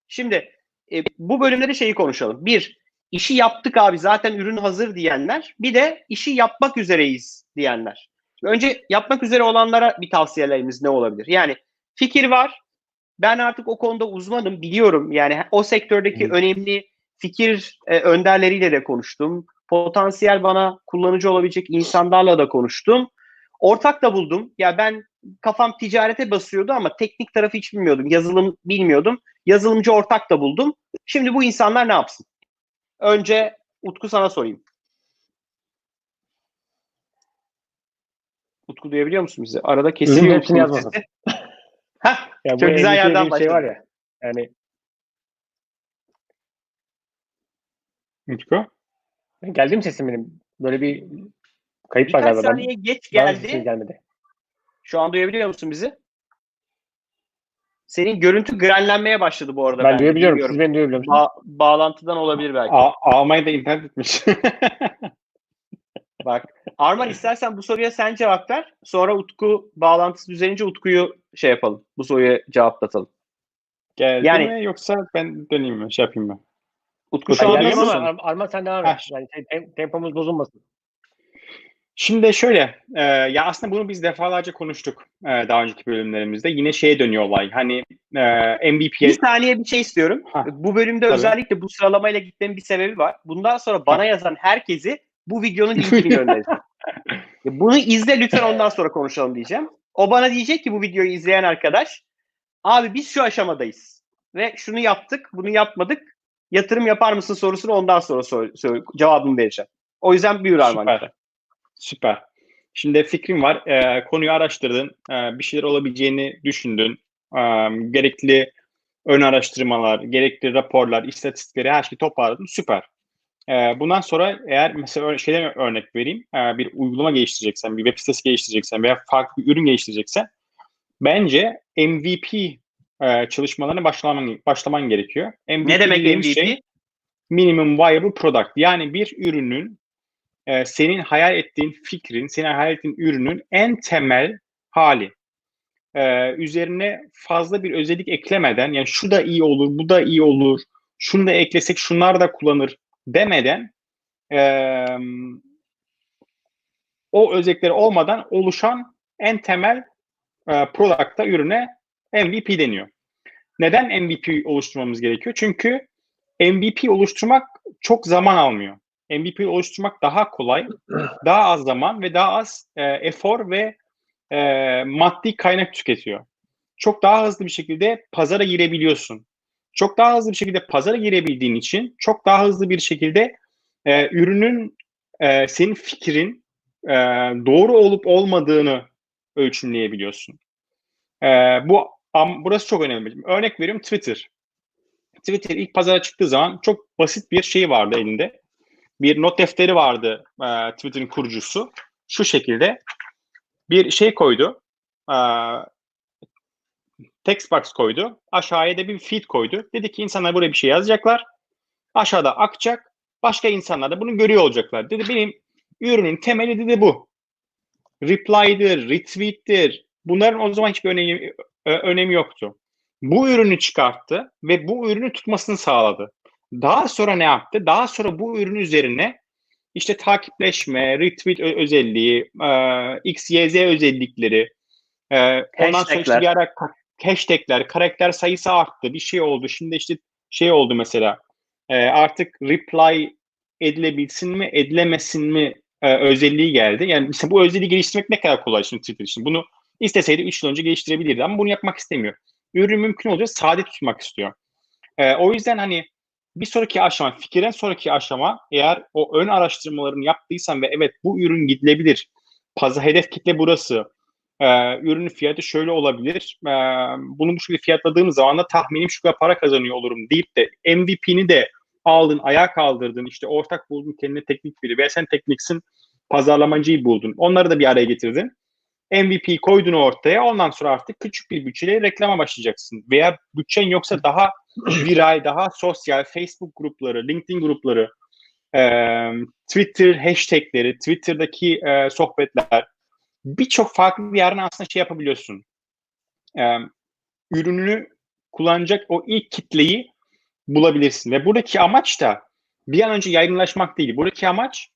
Şimdi e, bu bölümde de şeyi konuşalım. Bir, işi yaptık abi zaten ürün hazır diyenler. Bir de işi yapmak üzereyiz diyenler. Önce yapmak üzere olanlara bir tavsiyelerimiz ne olabilir? Yani fikir var. Ben artık o konuda uzmanım, biliyorum. Yani o sektördeki Hı. önemli fikir e, önderleriyle de konuştum. Potansiyel bana kullanıcı olabilecek insanlarla da konuştum. Ortak da buldum. Ya ben kafam ticarete basıyordu ama teknik tarafı hiç bilmiyordum. Yazılım bilmiyordum. Yazılımcı ortak da buldum. Şimdi bu insanlar ne yapsın? Önce Utku sana sorayım. Utku duyabiliyor musun bizi? Arada kesiyor hepsini yazmasın. Heh, Çok güzel yerden dediğin şey var ya. Yani Utku? Geldi mi sesim benim? Böyle bir kayıp var birkaç galiba. saniye geç sesim geldi. gelmedi. Şu an duyabiliyor musun bizi? Senin görüntü grenlenmeye başladı bu arada. Ben duyabiliyorum. bilmiyorum. Siz beni duyabiliyor musunuz? Ba- bağlantıdan olabilir belki. A- Almanya'da internet bitmiş. Bak. Arman istersen bu soruya sen cevap ver. Sonra Utku bağlantısı düzelince Utku'yu şey yapalım. Bu soruya cevaplatalım. Geldi Yani- mi yoksa ben döneyim mi? Şey yapayım mı? Utku şu an ama Ar- Arman sen devam et. Yani tem- tempomuz bozulmasın. Şimdi şöyle, e, ya aslında bunu biz defalarca konuştuk e, daha önceki bölümlerimizde. Yine şeye dönüyor olay. Hani e, MVP'ye Bir saniye bir şey istiyorum. Ha. Bu bölümde Tabii. özellikle bu sıralamayla gitmemin bir sebebi var. Bundan sonra bana yazan herkesi bu videonun linkini göndereceğim. Bunu izle lütfen ondan sonra konuşalım diyeceğim. O bana diyecek ki bu videoyu izleyen arkadaş abi biz şu aşamadayız ve şunu yaptık bunu yapmadık yatırım yapar mısın sorusunu ondan sonra sor, sor- cevabını vereceğim. O yüzden buyur Arman. Süper. Süper. Şimdi fikrim var. Ee, konuyu araştırdın. Ee, bir şeyler olabileceğini düşündün. Ee, gerekli ön araştırmalar, gerekli raporlar, istatistikleri her şeyi toparladın. Süper. Ee, bundan sonra eğer mesela şeyden örnek vereyim. Ee, bir uygulama geliştireceksen, bir web sitesi geliştireceksen veya farklı bir ürün geliştireceksen bence MVP e, çalışmalarına başlaman, başlaman gerekiyor. MVP Ne demek MVP? şey- minimum viable product. Yani bir ürünün e, senin hayal ettiğin fikrin, senin hayal ettiğin ürünün en temel hali. E, üzerine fazla bir özellik eklemeden, yani şu da iyi olur, bu da iyi olur, şunu da eklesek şunlar da kullanır demeden e, o özellikleri olmadan oluşan en temel e, product'a, ürüne MVP deniyor. Neden MVP oluşturmamız gerekiyor? Çünkü MVP oluşturmak çok zaman almıyor. MVP oluşturmak daha kolay, daha az zaman ve daha az e, efor ve e, maddi kaynak tüketiyor. Çok daha hızlı bir şekilde pazara girebiliyorsun. Çok daha hızlı bir şekilde pazara girebildiğin için çok daha hızlı bir şekilde e, ürünün e, senin fikrin e, doğru olup olmadığını ölçümleyebiliyorsun. E, bu am, burası çok önemli. Örnek veriyorum Twitter. Twitter ilk pazara çıktığı zaman çok basit bir şey vardı elinde. Bir not defteri vardı e, Twitter'ın kurucusu. Şu şekilde bir şey koydu. E, text box koydu. Aşağıya da bir feed koydu. Dedi ki insanlar buraya bir şey yazacaklar. Aşağıda akacak. Başka insanlar da bunu görüyor olacaklar. Dedi benim ürünün temeli dedi bu. Reply'dir, retweet'tir. Bunların o zaman hiçbir önemi, önemi yoktu. Bu ürünü çıkarttı ve bu ürünü tutmasını sağladı. Daha sonra ne yaptı? Daha sonra bu ürün üzerine işte takipleşme, retweet özelliği, e, X, Y, Z özellikleri, e, ondan sonra işte bir ara hashtagler, karakter sayısı arttı, bir şey oldu. Şimdi işte şey oldu mesela e, artık reply edilebilsin mi, edilemesin mi e, özelliği geldi. Yani mesela bu özelliği geliştirmek ne kadar kolay şimdi Twitter için. Bunu isteseydi 3 yıl önce geliştirebilirdi ama bunu yapmak istemiyor. Ürün mümkün olunca sade tutmak istiyor. E, o yüzden hani bir sonraki aşama, fikirden sonraki aşama eğer o ön araştırmalarını yaptıysan ve evet bu ürün gidilebilir, pazar hedef kitle burası, e, ürünün fiyatı şöyle olabilir, e, bunu bu şekilde fiyatladığım zaman da tahminim şu kadar para kazanıyor olurum deyip de MVP'ni de aldın, ayağa kaldırdın, işte ortak buldun kendine teknik biri veya sen tekniksin, pazarlamacıyı buldun. Onları da bir araya getirdin. MVP koydun ortaya. Ondan sonra artık küçük bir bütçeyle reklama başlayacaksın. Veya bütçen yoksa daha viral, daha sosyal Facebook grupları, LinkedIn grupları, e, Twitter hashtagleri, Twitter'daki e, sohbetler birçok farklı bir yerden aslında şey yapabiliyorsun. E, ürününü kullanacak o ilk kitleyi bulabilirsin. Ve buradaki amaç da bir an önce yaygınlaşmak değil. Buradaki amaç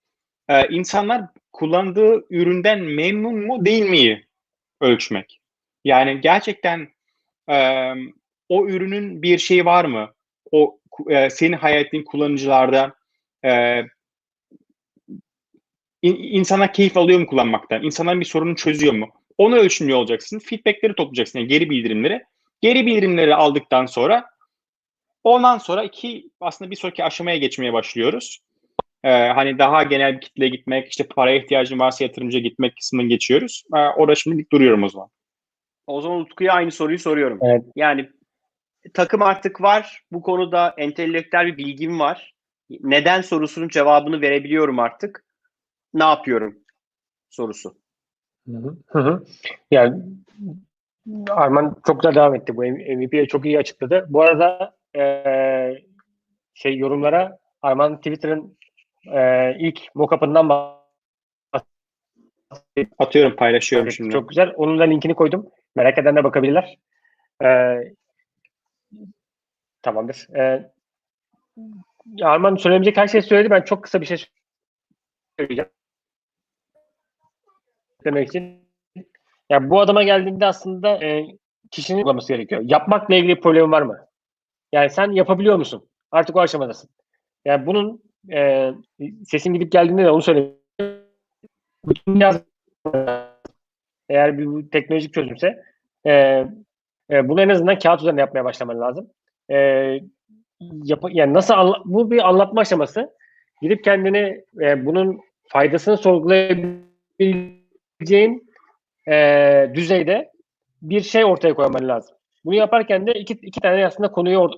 e, insanlar kullandığı üründen memnun mu değil mi ölçmek. Yani gerçekten e, o ürünün bir şeyi var mı? O e, senin hayal ettiğin kullanıcılarda e, in, insana keyif alıyor mu kullanmaktan? İnsanların bir sorunu çözüyor mu? Onu ölçümlüyor olacaksın. Feedbackleri toplayacaksın. Yani geri bildirimleri. Geri bildirimleri aldıktan sonra ondan sonra iki aslında bir sonraki aşamaya geçmeye başlıyoruz. Ee, hani daha genel bir kitleye gitmek, işte paraya ihtiyacın varsa yatırımcıya gitmek kısmını geçiyoruz. Ee, orada şimdi duruyorum o zaman. O zaman Utku'ya aynı soruyu soruyorum. Evet. Yani takım artık var. Bu konuda entelektüel bir bilgim var. Neden sorusunun cevabını verebiliyorum artık. Ne yapıyorum sorusu. Hı hı. Yani Arman çok güzel devam etti. Bu MVP'ye çok iyi açıkladı. Bu arada e, şey yorumlara Arman Twitter'ın e, ilk mockup'ından Atıyorum paylaşıyorum evet, şimdi. Çok güzel. Onun da linkini koydum. Merak edenler bakabilirler. E, tamamdır. E, Arman söylemeyecek her şeyi söyledi. Ben çok kısa bir şey söyleyeceğim. Demek için. Yani bu adama geldiğinde aslında e, kişinin olması gerekiyor. Yapmakla ilgili problem var mı? Yani sen yapabiliyor musun? Artık o aşamadasın. Yani bunun e, sesin gidip geldiğinde de onu söyleyeyim. Eğer bir teknolojik çözümse e, e, bunu en azından kağıt üzerinde yapmaya başlaman lazım. E, yap, yani nasıl anla, bu bir anlatma aşaması. Gidip kendini e, bunun faydasını sorgulayabileceğin e, düzeyde bir şey ortaya koyman lazım. Bunu yaparken de iki, iki tane aslında konuyu or,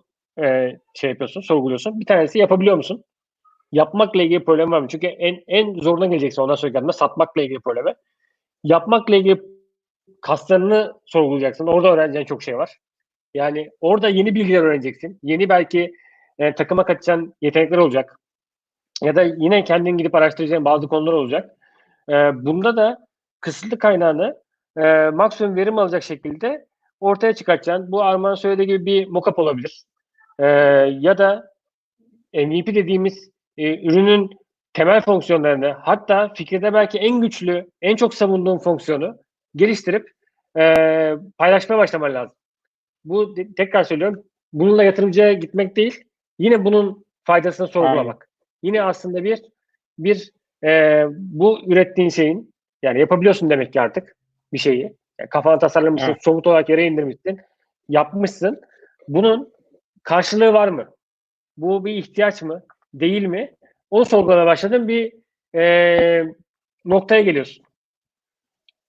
e, şey yapıyorsun, sorguluyorsun. Bir tanesi yapabiliyor musun? Yapmakla ilgili problem var mı? Çünkü en en zoruna geleceksin ondan sonra geldiğinde satmakla ilgili probleme. Yapmakla ilgili kaslarını sorgulayacaksın. Orada öğreneceğin çok şey var. Yani orada yeni bilgiler öğreneceksin. Yeni belki e, takıma katacağın yetenekler olacak. Ya da yine kendin gidip araştıracağın bazı konular olacak. E, bunda da kısıtlı kaynağını e, maksimum verim alacak şekilde ortaya çıkartacaksın. Bu Arman söylediği gibi bir mockup olabilir. E, ya da MVP dediğimiz e, ürünün temel fonksiyonlarını hatta fikirde belki en güçlü, en çok savunduğun fonksiyonu geliştirip e, paylaşmaya başlaman lazım. Bu tekrar söylüyorum. Bununla yatırımcıya gitmek değil, yine bunun faydasını sorgulamak. Yine aslında bir bir e, bu ürettiğin şeyin yani yapabiliyorsun demek ki artık bir şeyi. Yani kafana tasarlamışsın, Evet. somut olarak yere indirmişsin, yapmışsın. Bunun karşılığı var mı? Bu bir ihtiyaç mı? Değil mi? Onu sorgulamaya başladın bir e, noktaya geliyorsun.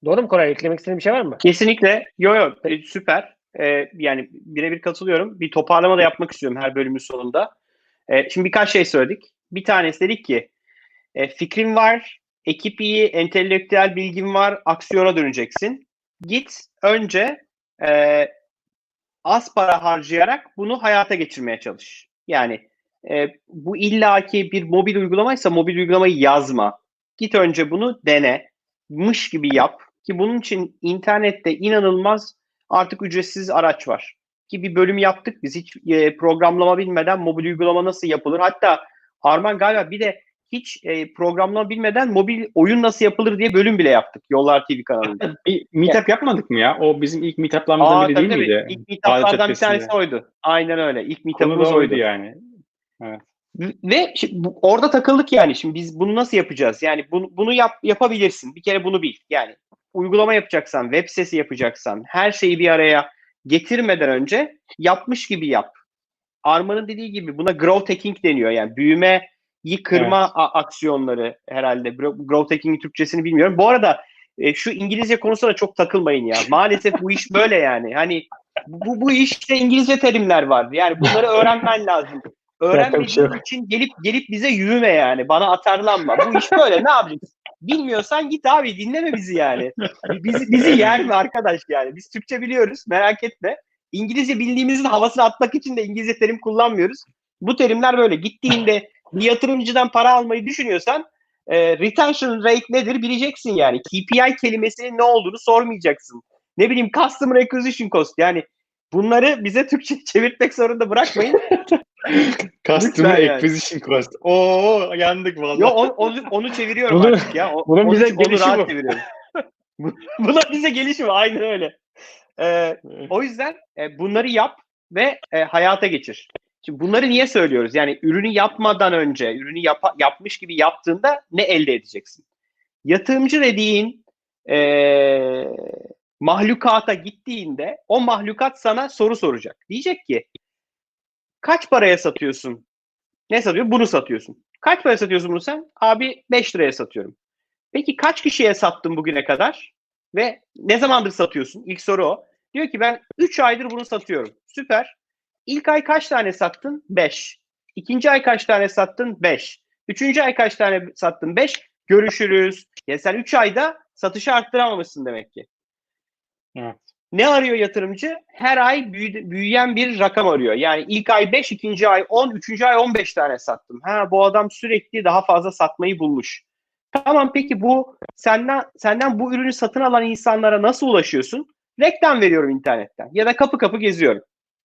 Doğru mu Koray? Eklemek istediğin bir şey var mı? Kesinlikle. Yo yo e, süper. E, yani birebir katılıyorum. Bir toparlama da yapmak istiyorum her bölümün sonunda. E, şimdi birkaç şey söyledik. Bir tanesi dedik ki e, fikrin var, ekip iyi, entelektüel bilgin var, aksiyona döneceksin. Git önce e, az para harcayarak bunu hayata geçirmeye çalış. Yani e, bu illaki bir mobil uygulamaysa mobil uygulamayı yazma. Git önce bunu dene. Mış gibi yap. Ki bunun için internette inanılmaz artık ücretsiz araç var. Ki bir bölüm yaptık biz hiç e, programlama bilmeden mobil uygulama nasıl yapılır. Hatta Arman galiba bir de hiç e, programlama bilmeden mobil oyun nasıl yapılır diye bölüm bile yaptık Yollar TV kanalında. Bir meetup yapmadık mı ya? O bizim ilk meetuplarımızdan biri değil tabii. miydi? İlk meetuplardan bir tanesi oydu. Aynen öyle. İlk da oydu oydu. yani. Ve şimdi bu- orada takıldık yani. Şimdi biz bunu nasıl yapacağız? Yani bunu, bunu yap, yapabilirsin. Bir kere bunu bil. Yani uygulama yapacaksan, web sitesi yapacaksan, her şeyi bir araya getirmeden önce yapmış gibi yap. Arman'ın dediği gibi buna growth hacking deniyor. Yani büyümeyi kırma a- aksiyonları herhalde. Gro- Growth hacking'in Türkçesini bilmiyorum. Bu arada e, şu İngilizce konusuna çok takılmayın ya. Maalesef bu iş böyle yani. Hani bu, bu işte İngilizce terimler var. Yani bunları öğrenmen lazım. Bir şey Öğrenmediğin için gelip gelip bize yürüme yani. Bana atarlanma. Bu iş böyle. Ne yapacaksın? Bilmiyorsan git abi dinleme bizi yani. Bizi, bizi yer mi arkadaş yani? Biz Türkçe biliyoruz merak etme. İngilizce bildiğimizin havasını atmak için de İngilizce terim kullanmıyoruz. Bu terimler böyle. Gittiğinde bir yatırımcıdan para almayı düşünüyorsan e, retention rate nedir bileceksin yani. KPI kelimesinin ne olduğunu sormayacaksın. Ne bileyim customer acquisition cost yani bunları bize Türkçe çevirtmek zorunda bırakmayın. Customer yani. Acquisition Cost. Oo yandık vallahi. Yo onu, onu, onu çeviriyorum Bunu- artık ya. O- bunun onu- bize onu gelişi bu. çeviriyorum. Bu- Buna bize gelişi mi? Aynen öyle. Ee, o yüzden e, bunları yap ve e, hayata geçir. Şimdi bunları niye söylüyoruz? Yani ürünü yapmadan önce, ürünü yapa- yapmış gibi yaptığında ne elde edeceksin? Yatırımcı dediğin e, mahlukata gittiğinde o mahlukat sana soru soracak. Diyecek ki kaç paraya satıyorsun? Ne satıyor? Bunu satıyorsun. Kaç paraya satıyorsun bunu sen? Abi 5 liraya satıyorum. Peki kaç kişiye sattın bugüne kadar? Ve ne zamandır satıyorsun? İlk soru o. Diyor ki ben 3 aydır bunu satıyorum. Süper. İlk ay kaç tane sattın? 5. İkinci ay kaç tane sattın? 5. Üçüncü ay kaç tane sattın? 5. Görüşürüz. Ya sen 3 ayda satışı arttıramamışsın demek ki. Evet. Ne arıyor yatırımcı? Her ay büyü- büyüyen bir rakam arıyor. Yani ilk ay 5, ikinci ay 10, üçüncü ay 15 tane sattım. Ha bu adam sürekli daha fazla satmayı bulmuş. Tamam peki bu senden senden bu ürünü satın alan insanlara nasıl ulaşıyorsun? Reklam veriyorum internetten ya da kapı kapı geziyorum.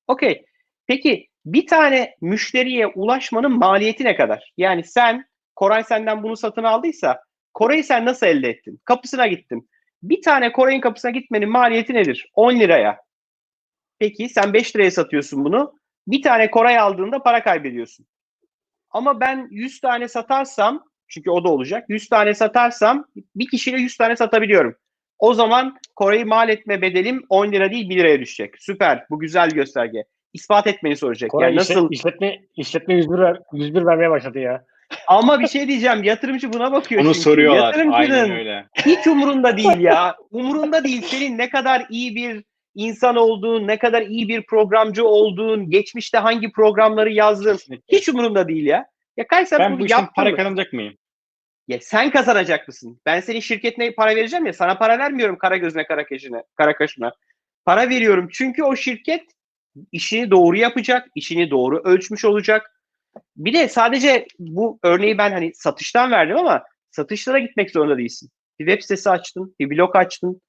Okey. Peki bir tane müşteriye ulaşmanın maliyeti ne kadar? Yani sen Koray senden bunu satın aldıysa Koray'ı sen nasıl elde ettin? Kapısına gittin. Bir tane Koray'ın kapısına gitmenin maliyeti nedir? 10 liraya. Peki sen 5 liraya satıyorsun bunu. Bir tane Koray aldığında para kaybediyorsun. Ama ben 100 tane satarsam çünkü o da olacak. 100 tane satarsam bir kişiyle 100 tane satabiliyorum. O zaman Koray'ı mal etme bedelim 10 lira değil 1 liraya düşecek. Süper. Bu güzel gösterge. İspat etmeni soracak. Koray yani işlet- nasıl? işletme işletme 101 ver, 101 vermeye başladı ya. Ama bir şey diyeceğim. Yatırımcı buna bakıyor. Onu çünkü. soruyorlar. Yatırımcının Aynen öyle. hiç umurunda değil ya. Umurunda değil senin ne kadar iyi bir insan olduğun, ne kadar iyi bir programcı olduğun, geçmişte hangi programları yazdın. Hiç umurunda değil ya. Ya Kay sen Ben bunu bu işten yaptın para mı? kazanacak mıyım? Ya sen kazanacak mısın? Ben senin şirketine para vereceğim ya. Sana para vermiyorum kara gözüne, kara kaşına, kara kaşına. Para veriyorum çünkü o şirket işini doğru yapacak, işini doğru ölçmüş olacak. Bir de sadece bu örneği ben hani satıştan verdim ama satışlara gitmek zorunda değilsin. Bir web sitesi açtın, bir blog açtın.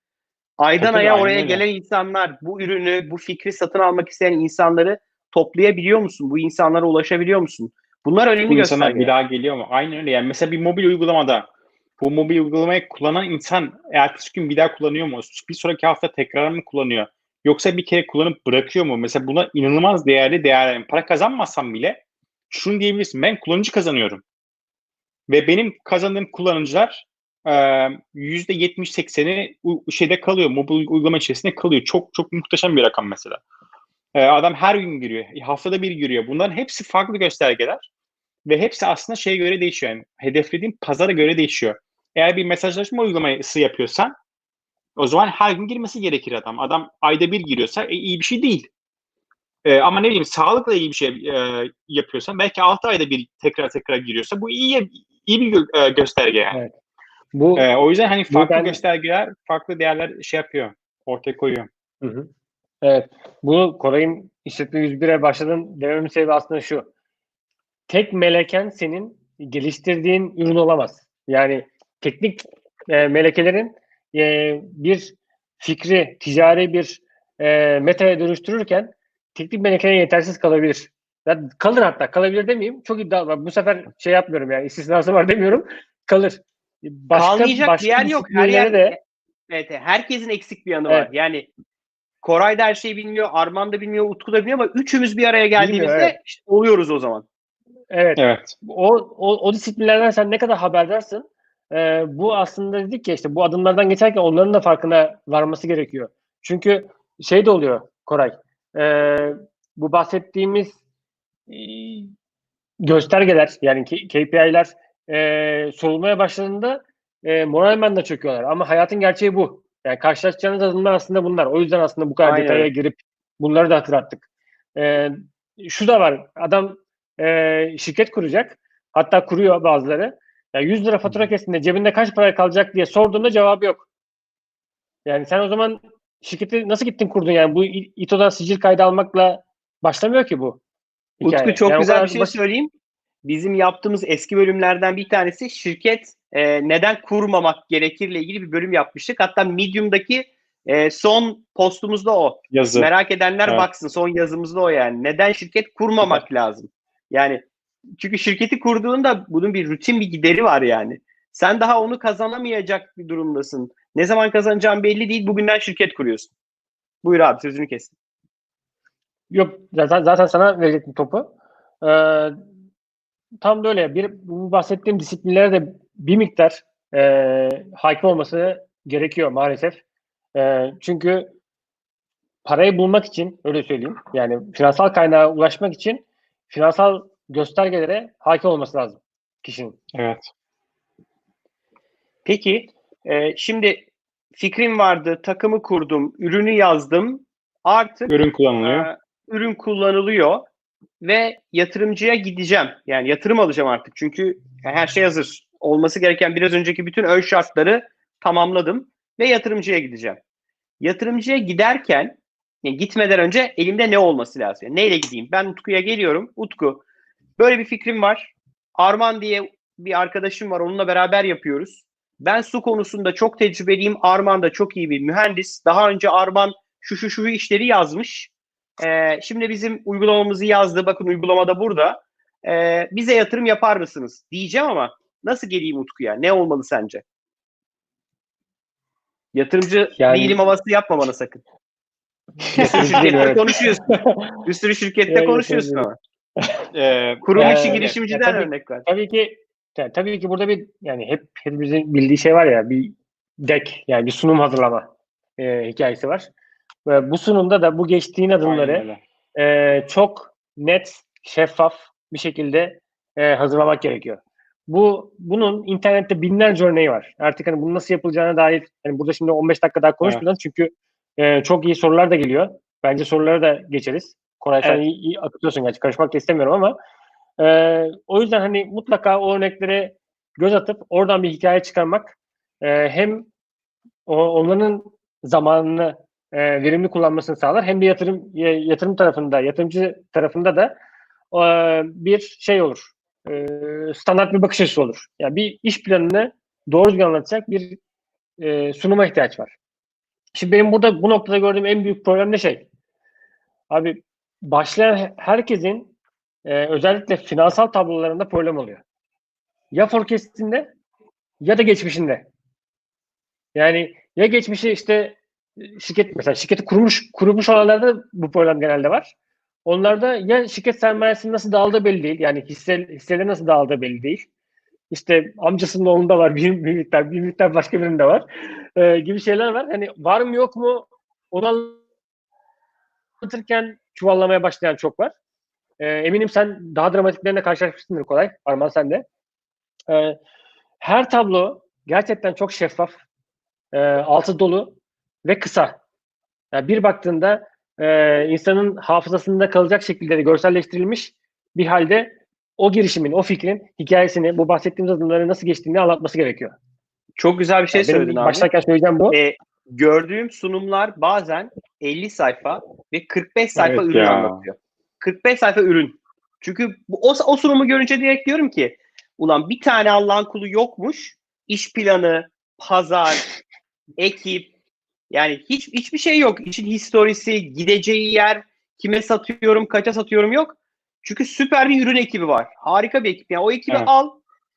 Aydan aya oraya öyle. gelen insanlar bu ürünü, bu fikri satın almak isteyen insanları toplayabiliyor musun? Bu insanlara ulaşabiliyor musun? Bunlar önemli Bu insanlar göstergeler. bir daha geliyor mu? Aynen öyle. Yani mesela bir mobil uygulamada bu mobil uygulamayı kullanan insan ertesi gün bir daha kullanıyor mu? Bir sonraki hafta tekrar mı kullanıyor? Yoksa bir kere kullanıp bırakıyor mu? Mesela buna inanılmaz değerli değerler. Yani para kazanmasam bile şunu diyebilirsin. Ben kullanıcı kazanıyorum. Ve benim kazandığım kullanıcılar e, yüzde 70-80'i u- şeyde kalıyor. Mobil uygulama içerisinde kalıyor. Çok çok muhteşem bir rakam mesela. E, adam her gün giriyor. Haftada bir giriyor. Bunların hepsi farklı göstergeler. Ve hepsi aslında şeye göre değişiyor. Yani hedeflediğin pazara göre değişiyor. Eğer bir mesajlaşma uygulaması yapıyorsan o zaman her gün girmesi gerekir adam. Adam ayda bir giriyorsa e, iyi bir şey değil. E, ama ne bileyim sağlıkla ilgili bir şey e, yapıyorsan belki 6 ayda bir tekrar tekrar giriyorsa bu iyi iyi bir gö- e, gösterge yani. Evet. Bu E, o yüzden hani farklı ben- göstergeler, farklı değerler şey yapıyor, ortaya koyuyor. Hı hı. Evet. Bu Koray'ın işletme 101'e başladığın dememin sebebi aslında şu. Tek meleken senin geliştirdiğin ürün olamaz. Yani teknik e, melekelerin e, bir fikri, ticari bir e, metaya dönüştürürken teknik melekeler yetersiz kalabilir. Ya kalır hatta. Kalabilir demeyeyim. Çok iddialı. Bu sefer şey yapmıyorum yani istisnası var demiyorum. Kalır. Başka, Kalmayacak başka bir yer yok. Her yer de Evet, herkesin eksik bir yanı Evet. var. Yani Koray da her şeyi bilmiyor, Arman da bilmiyor, Utku da bilmiyor ama üçümüz bir araya geldiğimizde Bilmiyor, evet. işte oluyoruz o zaman. evet. Evet. o, o, o disiplinlerden sen ne kadar haberdarsın? Ee, bu aslında dedik ya işte bu adımlardan geçerken onların da farkına varması gerekiyor. Çünkü şey de oluyor Koray. Ee, bu bahsettiğimiz ee, göstergeler yani KPI'ler ee, sorulmaya başladığında ee, moralmen de çöküyorlar. Ama hayatın gerçeği bu. Yani karşılaşacağınız adımlar aslında bunlar. O yüzden aslında bu kadar Aynen detaya girip bunları da hatırlattık. Ee, şu da var. Adam e, şirket kuracak. Hatta kuruyor bazıları. Ya 100 lira fatura kestiğinde cebinde kaç para kalacak diye sorduğunda cevabı yok. Yani sen o zaman şirketi nasıl gittin kurdun yani? Bu İTO'dan sicil kaydı almakla başlamıyor ki bu. hikaye. Utku çok Yani güzel bir şey basit- söyleyeyim. Bizim yaptığımız eski bölümlerden bir tanesi şirket e, neden kurmamak gerekirle ilgili bir bölüm yapmıştık. Hatta Medium'daki e, son postumuzda o. Yazı. Merak edenler Evet. baksın. Son yazımızda o yani. Neden şirket kurmamak lazım? Yani çünkü şirketi kurduğunda bunun bir rutin bir gideri var yani. Sen daha onu kazanamayacak bir durumdasın. Ne zaman kazanacağın belli değil. Bugünden şirket kuruyorsun. Buyur abi sözünü kestim. Yok zaten, zaten sana verecektim topu. Ee, tam böyle bir bu bahsettiğim disiplinlere de bir miktar e, hakim olması gerekiyor maalesef. E, çünkü parayı bulmak için öyle söyleyeyim. Yani finansal kaynağa ulaşmak için finansal göstergelere hakim olması lazım kişinin. Evet. Peki e, şimdi fikrim vardı, takımı kurdum, ürünü yazdım. Artık Ürün kullanılıyor. e, ürün kullanılıyor ve yatırımcıya gideceğim. Yani yatırım alacağım artık. Çünkü her şey hazır. Olması gereken biraz önceki bütün ön şartları tamamladım ve yatırımcıya gideceğim. Yatırımcıya giderken yani gitmeden önce elimde ne olması lazım? Yani neyle gideyim? Ben Utku'ya geliyorum. Utku böyle bir fikrim var. Arman diye bir arkadaşım var. Onunla beraber yapıyoruz. Ben su konusunda çok tecrübeliyim. Arman da çok iyi bir mühendis. Daha önce Arman şu şu şu işleri yazmış. Ee, şimdi bizim uygulamamızı yazdı. Bakın uygulamada burada. Ee, bize yatırım yapar mısınız? Diyeceğim ama nasıl geleyim Utku'ya? Ne olmalı sence? Yatırımcı Yani- değilim havası yapma bana sakın. Bir sürü şirkette konuşuyorsun. Bir sürü şirkette konuşuyorsun ama. Ee, Kurum Yani- Ya girişimciden tabii- örnek ver. Tabii ki yani tabii ki burada bir yani hep hepimizin bildiği şey var ya bir deck yani bir sunum hazırlama e, hikayesi var. Ve bu sunumda da bu geçtiğin adımları e, çok net, şeffaf bir şekilde e, hazırlamak gerekiyor. Bu bunun internette binlerce örneği var. Artık hani bunun nasıl yapılacağına dair hani burada şimdi 15 dakika daha konuşmayacağız çünkü e, çok iyi sorular da geliyor. Bence soruları da geçeriz. Koray sen Evet. iyi, iyi akıtıyorsun gerçi karışmak da istemiyorum ama e, o yüzden hani mutlaka o örneklere göz atıp oradan bir hikaye çıkarmak e, hem o, onların zamanını e, verimli kullanmasını sağlar. Hem de yatırım yatırım tarafında, yatırımcı tarafında da e, bir şey olur. E, standart bir bakış açısı olur. Yani bir iş planını doğru düzgün anlatacak bir e, sunuma ihtiyaç var. Şimdi benim burada bu noktada gördüğüm en büyük problem de şey. Abi başlayan he- herkesin e, özellikle finansal tablolarında problem oluyor. Ya forecast'inde ya da geçmişinde. Yani ya geçmişi işte e, şirket mesela şirketi kurmuş kurmuş olanlarda bu problem genelde var. Onlarda ya şirket sermayesinin nasıl dağıldığı belli değil. Yani hisse, hisseleri nasıl dağıldığı belli değil. İşte amcasının oğlunda var bir, bir miktar, bir miktar başka birinde var. Ee, gibi şeyler var. Hani var mı yok mu onu anlatırken çuvallamaya başlayan çok var. Ee, eminim sen daha dramatiklerine karşılaşmışsındır kolay. Arman sen de. Ee, her tablo gerçekten çok şeffaf, e, altı dolu ve kısa. Yani bir baktığında e, insanın hafızasında kalacak şekilde de görselleştirilmiş bir halde o girişimin, o fikrin hikayesini, bu bahsettiğimiz adımları nasıl geçtiğini anlatması gerekiyor. Çok güzel bir şey Yani söyledin abi. başlarken söyleyeceğim bu. E, gördüğüm sunumlar bazen 50 sayfa ve 45 sayfa Evet ürün ya. anlatıyor. 45 sayfa ürün. Çünkü bu, o, o sunumu görünce direkt diyorum ki ulan bir tane Allah'ın kulu yokmuş. İş planı, pazar, ekip yani hiç hiçbir şey yok. İşin historisi, gideceği yer, kime satıyorum, kaça satıyorum yok. Çünkü süper bir ürün ekibi var. Harika bir ekip. Yani o ekibi Evet. al,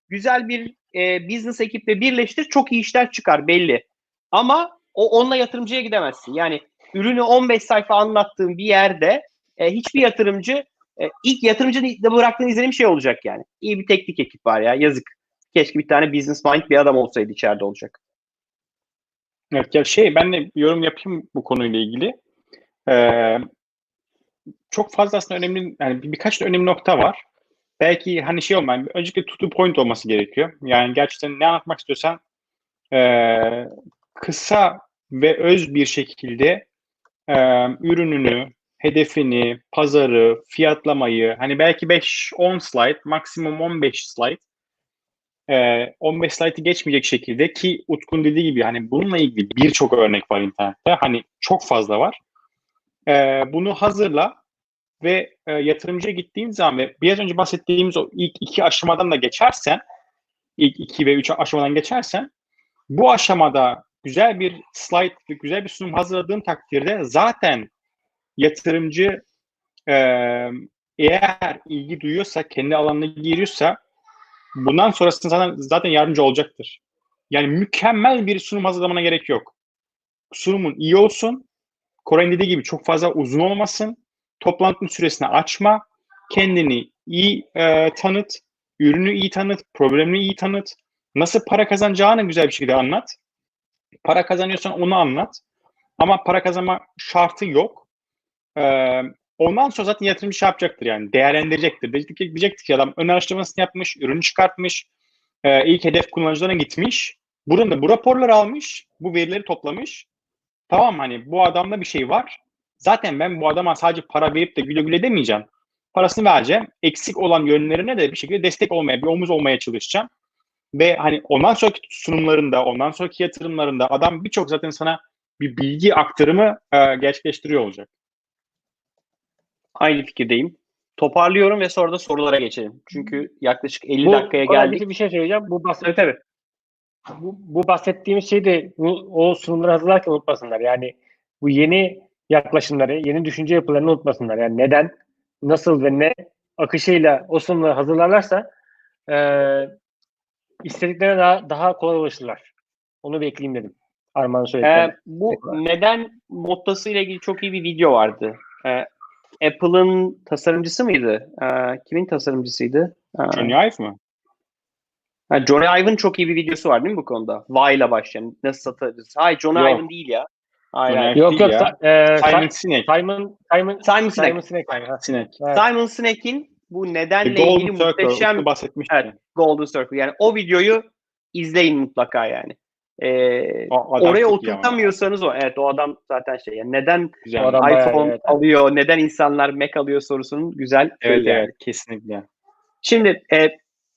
güzel bir e, business ekiple birleştir, çok iyi işler çıkar belli. Ama o onunla yatırımcıya gidemezsin. Yani ürünü 15 sayfa anlattığın bir yerde e, hiçbir yatırımcı e, ilk yatırımcının da bıraktığın izlenim şey olacak yani. İyi bir teknik ekip var ya yazık. Keşke bir tane business mind bir adam olsaydı içeride olacak. Evet ya şey ben de yorum yapayım bu konuyla ilgili. Ee, çok fazla aslında önemli yani bir- birkaç da önemli nokta var. Belki hani şey olmayan öncelikle to the point olması gerekiyor. Yani gerçekten ne anlatmak istiyorsan ee, kısa ve öz bir şekilde ee, ürününü, hedefini, pazarı, fiyatlamayı hani belki 5-10 slide, maksimum 15 slide ee, 15 slide'ı geçmeyecek şekilde ki Utku'nun dediği gibi hani bununla ilgili birçok örnek var internette. Hani çok fazla var. Ee, bunu hazırla ve e, yatırımcıya gittiğin zaman ve biraz önce bahsettiğimiz o ilk iki aşamadan da geçersen ilk iki ve üç aşamadan geçersen bu aşamada güzel bir slide güzel bir sunum hazırladığın takdirde zaten yatırımcı eğer ilgi duyuyorsa, kendi alanına giriyorsa bundan sonrasında zaten, zaten yardımcı olacaktır. Yani mükemmel bir sunum hazırlamana gerek yok. Sunumun iyi olsun. Koray'ın dediği gibi çok fazla uzun olmasın. Toplantının süresini açma. Kendini iyi e, tanıt. Ürünü iyi tanıt. Problemini iyi tanıt. Nasıl para kazanacağını güzel bir şekilde anlat. Para kazanıyorsan onu anlat. Ama para kazanma şartı yok. Ee, ondan sonra zaten yatırımcı şey yapacaktır yani değerlendirecektir. Diyecektir ki, diyecektir ki adam ön araştırmasını yapmış, ürünü çıkartmış, e, ilk hedef kullanıcılarına gitmiş. Buradan da bu raporları almış, bu verileri toplamış. Tamam hani bu adamda bir şey var. Zaten ben bu adama sadece para verip de güle güle demeyeceğim. Parasını vereceğim. Eksik olan yönlerine de bir şekilde destek olmaya, bir omuz olmaya çalışacağım. Ve hani ondan sonraki sunumlarında, ondan sonraki yatırımlarında adam birçok zaten sana bir bilgi aktarımı e, gerçekleştiriyor olacak. Aynı fikirdeyim. Toparlıyorum ve sonra da sorulara geçelim. Çünkü yaklaşık 50 Bu dakikaya geldik. bir- şey söyleyeceğim. Bu bahset, Evet evet. bu, bu bahsettiğimiz şey de bu, o sunumları hazırlarken unutmasınlar. Yani bu yeni yaklaşımları, yeni düşünce yapılarını unutmasınlar. Yani neden, nasıl ve ne akışıyla o sunumları hazırlarlarsa e, istediklerine daha, daha kolay ulaşırlar. Onu bir ekleyeyim dedim. Armağan'ın söyledikleri. Ee, bu neden mottosu ile ilgili çok iyi bir video vardı. Ee, Apple'ın tasarımcısı mıydı? Ee, kimin tasarımcısıydı? Ee, Johnny Ive mı? ha, Johnny Ive'ın çok iyi bir videosu var değil mi bu konuda? Y ile başlayan. Nasıl satarız? Hayır Johnny Yok. Ive'ın değil ya. Hayır, hayır. Yok yok. ya. e, Simon Simon, Sinek. Simon, Simon, Simon Sinek. Simon Sinek. Sinek. Evet. Simon Sinek'in bu nedenle Golden ilgili Circle. muhteşem Utku bahsetmişti. Evet. Golden Circle. Yani o videoyu izleyin mutlaka yani. O adam oraya oturtamıyorsanız o. Evet o adam zaten şey. Yani neden Güzel. Adam bayağı iPhone evet. alıyor, neden insanlar Mac alıyor sorusunun güzel Evet yani. evet kesinlikle. Şimdi e,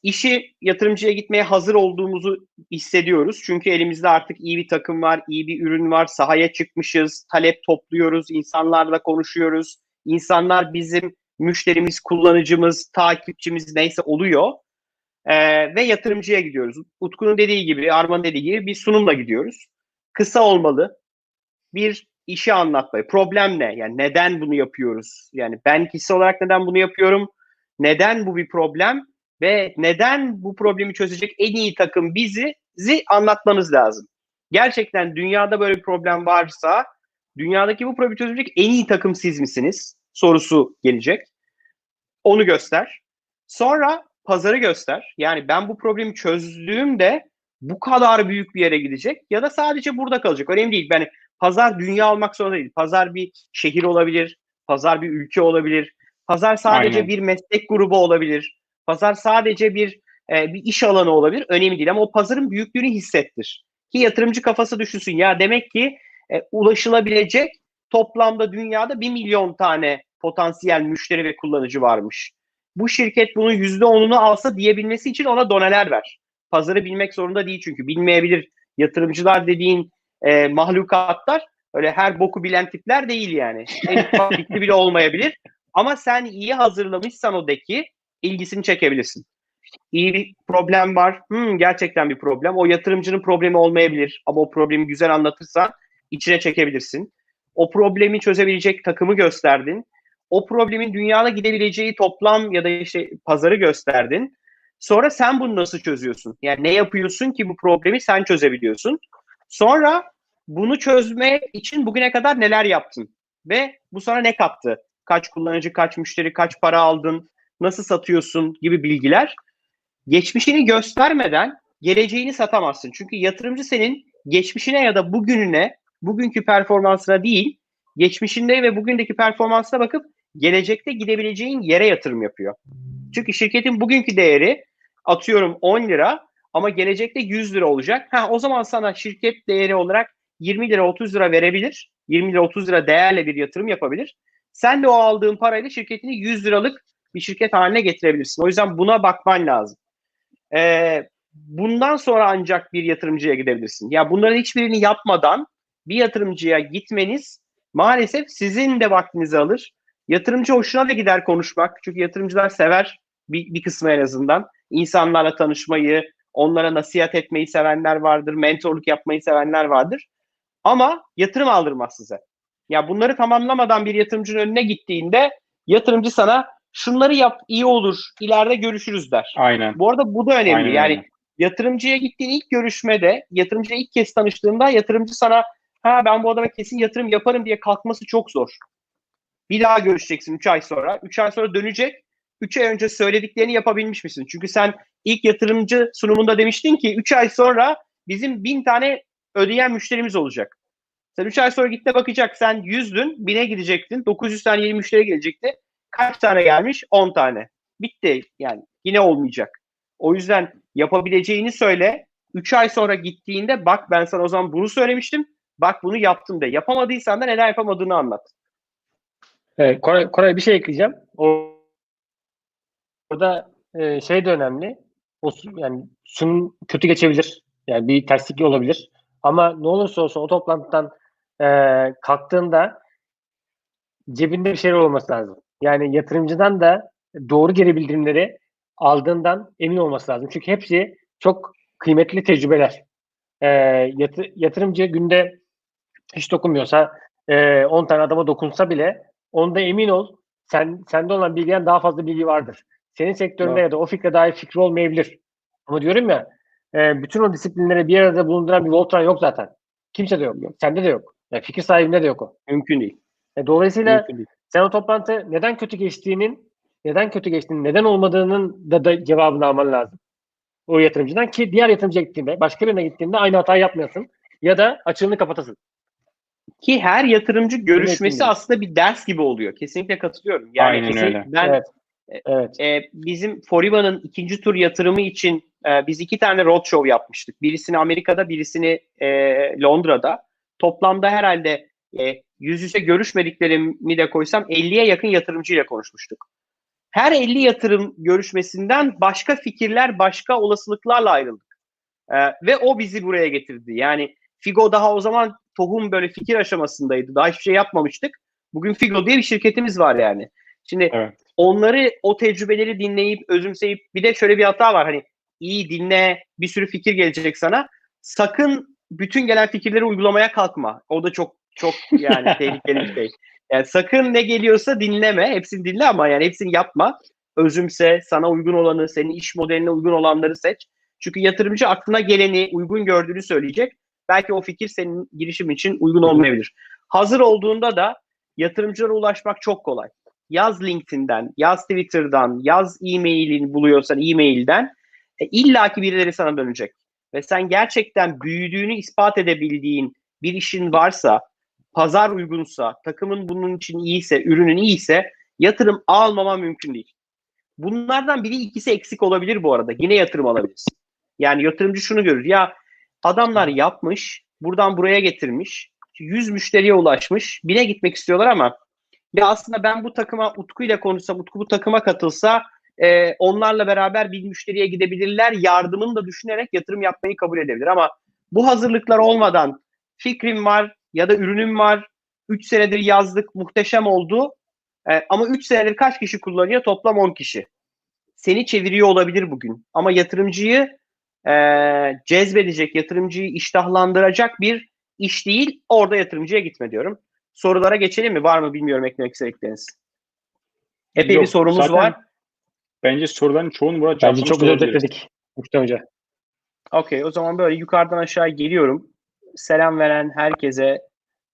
işi yatırımcıya gitmeye hazır olduğumuzu hissediyoruz. Çünkü elimizde artık iyi bir takım var, iyi bir ürün var, sahaya çıkmışız, talep topluyoruz, insanlarla konuşuyoruz. İnsanlar bizim müşterimiz, kullanıcımız, takipçimiz neyse oluyor. Ee, ve yatırımcıya gidiyoruz. Utku'nun dediği gibi, Arman'ın dediği gibi bir sunumla gidiyoruz. Kısa olmalı. Bir işi anlatmayı. Problem ne? Yani neden bunu yapıyoruz? Yani ben kişisel olarak neden bunu yapıyorum? Neden bu bir problem? Ve neden bu problemi çözecek en iyi takım bizi zi anlatmanız lazım. Gerçekten dünyada böyle bir problem varsa dünyadaki bu problemi çözecek en iyi takım siz misiniz? Sorusu gelecek. Onu göster. Sonra pazarı göster. Yani ben bu problemi çözdüğümde bu kadar büyük bir yere gidecek ya da sadece burada kalacak. Önemli değil. Yani pazar dünya olmak zorunda değil. Pazar bir şehir olabilir, pazar bir ülke olabilir. Pazar sadece Aynen. bir meslek grubu olabilir. Pazar sadece bir e, bir iş alanı olabilir. Önemli değil ama o pazarın büyüklüğünü hissettir. Ki yatırımcı kafası düşünsün. Ya demek ki e, ulaşılabilecek toplamda dünyada bir milyon tane potansiyel müşteri ve kullanıcı varmış. Bu şirket bunun yüzde onunu alsa diyebilmesi için ona doneler ver. Pazarı bilmek zorunda değil çünkü bilmeyebilir. Yatırımcılar dediğin e, mahlukatlar öyle her boku bilen tipler değil yani. En ufak bile olmayabilir. Ama sen iyi hazırlamışsan o deki ilgisini çekebilirsin. İyi bir problem var. Hmm, gerçekten bir problem. O yatırımcının problemi olmayabilir. Ama o problemi güzel anlatırsan içine çekebilirsin. O problemi çözebilecek takımı gösterdin. O problemin dünyada gidebileceği toplam ya da işte pazarı gösterdin. Sonra sen bunu nasıl çözüyorsun? Yani ne yapıyorsun ki bu problemi sen çözebiliyorsun? Sonra bunu çözme için bugüne kadar neler yaptın? Ve bu sana ne kattı? Kaç kullanıcı, kaç müşteri, kaç para aldın, nasıl satıyorsun gibi bilgiler. Geçmişini göstermeden geleceğini satamazsın. Çünkü yatırımcı senin geçmişine ya da bugününe, bugünkü performansına değil, geçmişinde ve bugündeki performansına bakıp gelecekte gidebileceğin yere yatırım yapıyor. Çünkü şirketin bugünkü değeri atıyorum 10 lira ama gelecekte 100 lira olacak. Ha, o zaman sana şirket değeri olarak 20 lira 30 lira verebilir. 20 lira 30 lira değerle bir yatırım yapabilir. Sen de o aldığın parayla şirketini 100 liralık bir şirket haline getirebilirsin. O yüzden buna bakman lazım. Ee, bundan sonra ancak bir yatırımcıya gidebilirsin. Ya bunların hiçbirini yapmadan bir yatırımcıya gitmeniz maalesef sizin de vaktinizi alır. Yatırımcı hoşuna da gider konuşmak. Çünkü yatırımcılar sever bir, bir kısmı en azından. İnsanlarla tanışmayı, onlara nasihat etmeyi sevenler vardır, mentorluk yapmayı sevenler vardır. Ama yatırım aldırmaz size. Ya bunları tamamlamadan bir yatırımcının önüne gittiğinde yatırımcı sana şunları yap iyi olur, ileride görüşürüz der. Aynen. Bu arada bu da önemli. Aynen yani öyle. yatırımcıya gittiğin ilk görüşmede, yatırımcıya ilk kez tanıştığında yatırımcı sana ha ben bu adama kesin yatırım yaparım diye kalkması çok zor. Bir daha görüşeceksin 3 ay sonra. 3 ay sonra dönecek. 3 ay önce söylediklerini yapabilmiş misin? Çünkü sen ilk yatırımcı sunumunda demiştin ki 3 ay sonra bizim 1000 tane ödeyen müşterimiz olacak. Sen 3 ay sonra gitte bakacak. Sen 100'dün, 1000'e gidecektin. 900 tane yeni müşteri gelecekti. Kaç tane gelmiş? 10 tane. Bitti yani. Yine olmayacak. O yüzden yapabileceğini söyle. 3 ay sonra gittiğinde bak ben sana o zaman bunu söylemiştim. Bak bunu yaptım de. Yapamadıysan da neden yapamadığını anlat. Evet, Koray, Koray bir şey ekleyeceğim. O, orada e, şey de önemli. O yani sunum kötü geçebilir. Yani bir terslik olabilir. Ama ne olursa olsun o toplantıdan e, kalktığında cebinde bir şeyler olması lazım. Yani yatırımcıdan da doğru geri bildirimleri aldığından emin olması lazım. Çünkü hepsi çok kıymetli tecrübeler. E, yatı- yatırımcı günde hiç dokunmuyorsa e, 10 tane adama dokunsa bile onda emin ol sen sende olan bilgiden daha fazla bilgi vardır. Senin sektöründe Doğru. ya da o fikre dair fikri olmayabilir. Ama diyorum ya e, bütün o disiplinleri bir arada bulunduran bir Voltran yok zaten. Kimse de yok. Sende de yok. Yani fikir sahibinde de yok o. Mümkün değil. E, dolayısıyla Mümkün değil. sen o toplantı neden kötü geçtiğinin, neden kötü geçtiğinin, neden olmadığının da, da cevabını alman lazım. O yatırımcıdan ki diğer yatırımcıya gittiğinde, başka birine gittiğinde aynı hatayı yapmayasın. Ya da açığını kapatasın. Ki her yatırımcı görüşmesi değil. aslında bir ders gibi oluyor. Kesinlikle katılıyorum. Yani Aynen kesinlikle öyle. Ben Evet. Evet. e, bizim Foriva'nın ikinci tur yatırımı için e, biz iki tane roadshow yapmıştık. Birisini Amerika'da, birisini e, Londra'da. Toplamda herhalde e, yüz yüze görüşmediklerimi de koysam 50'ye yakın yatırımcıyla konuşmuştuk. her 50 yatırım görüşmesinden başka fikirler, başka olasılıklarla ayrıldık. Ee, ve o bizi buraya getirdi. Yani Figo daha o zaman tohum böyle fikir aşamasındaydı. Daha hiçbir şey yapmamıştık. Bugün Figo diye bir şirketimiz var yani. Şimdi Evet. onları o tecrübeleri dinleyip özümseyip bir de şöyle bir hata var hani iyi dinle bir sürü fikir gelecek sana. Sakın bütün gelen fikirleri uygulamaya kalkma. O da çok çok yani tehlikeli bir şey. Yani sakın ne geliyorsa dinleme. Hepsini dinle ama yani hepsini yapma. Özümse, sana uygun olanı, senin iş modeline uygun olanları seç. Çünkü yatırımcı aklına geleni, uygun gördüğünü söyleyecek. Belki o fikir senin girişim için uygun olmayabilir. Hazır olduğunda da yatırımcılara ulaşmak çok kolay. Yaz LinkedIn'den, yaz Twitter'dan, yaz e-mailini buluyorsan e-mailden e, illaki birileri sana dönecek. Ve sen gerçekten büyüdüğünü ispat edebildiğin bir işin varsa, pazar uygunsa, takımın bunun için iyiyse, ürünün iyiyse yatırım almama mümkün değil. Bunlardan biri ikisi eksik olabilir bu arada. Yine yatırım alabilirsin. Yani yatırımcı şunu görür. Ya adamlar yapmış, buradan buraya getirmiş, 100 müşteriye ulaşmış, bine gitmek istiyorlar ama ya aslında ben bu takıma Utku ile konuşsam, Utku bu takıma katılsa e, onlarla beraber bir müşteriye gidebilirler. Yardımını da düşünerek yatırım yapmayı kabul edebilir. Ama bu hazırlıklar olmadan fikrim var ya da ürünüm var. 3 senedir yazdık, muhteşem oldu. E, ama 3 senedir kaç kişi kullanıyor? Toplam 10 kişi. Seni çeviriyor olabilir bugün. Ama yatırımcıyı e, cezbedecek, yatırımcıyı iştahlandıracak bir iş değil. Orada yatırımcıya gitme diyorum. Sorulara geçelim mi? Var mı bilmiyorum eklemek istedikleriniz. Epey Yok, bir sorumuz zaten var. Bence soruların çoğunu burada Bence çok güzel özetledik Mustafa Hoca. Okey o zaman böyle yukarıdan aşağı geliyorum. Selam veren herkese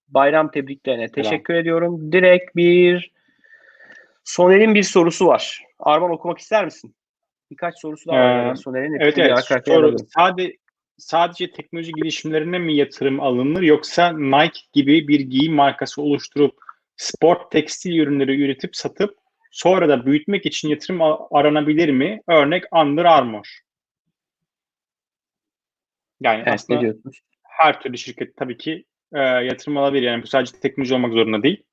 bayram tebriklerine teşekkür ediyorum. Direkt bir Soner'in bir sorusu var. Arman okumak ister misin? Birkaç sorusu daha var. Ee, yani Soner'in. Evet evet. Soru, sadece, sadece teknoloji girişimlerine mi yatırım alınır yoksa Nike gibi bir giyim markası oluşturup sport tekstil ürünleri üretip satıp sonra da büyütmek için yatırım aranabilir mi? Örnek Under Armour. Yani Evet, aslında her türlü şirket tabii ki e, yatırım alabilir. Yani bu sadece teknoloji olmak zorunda değil.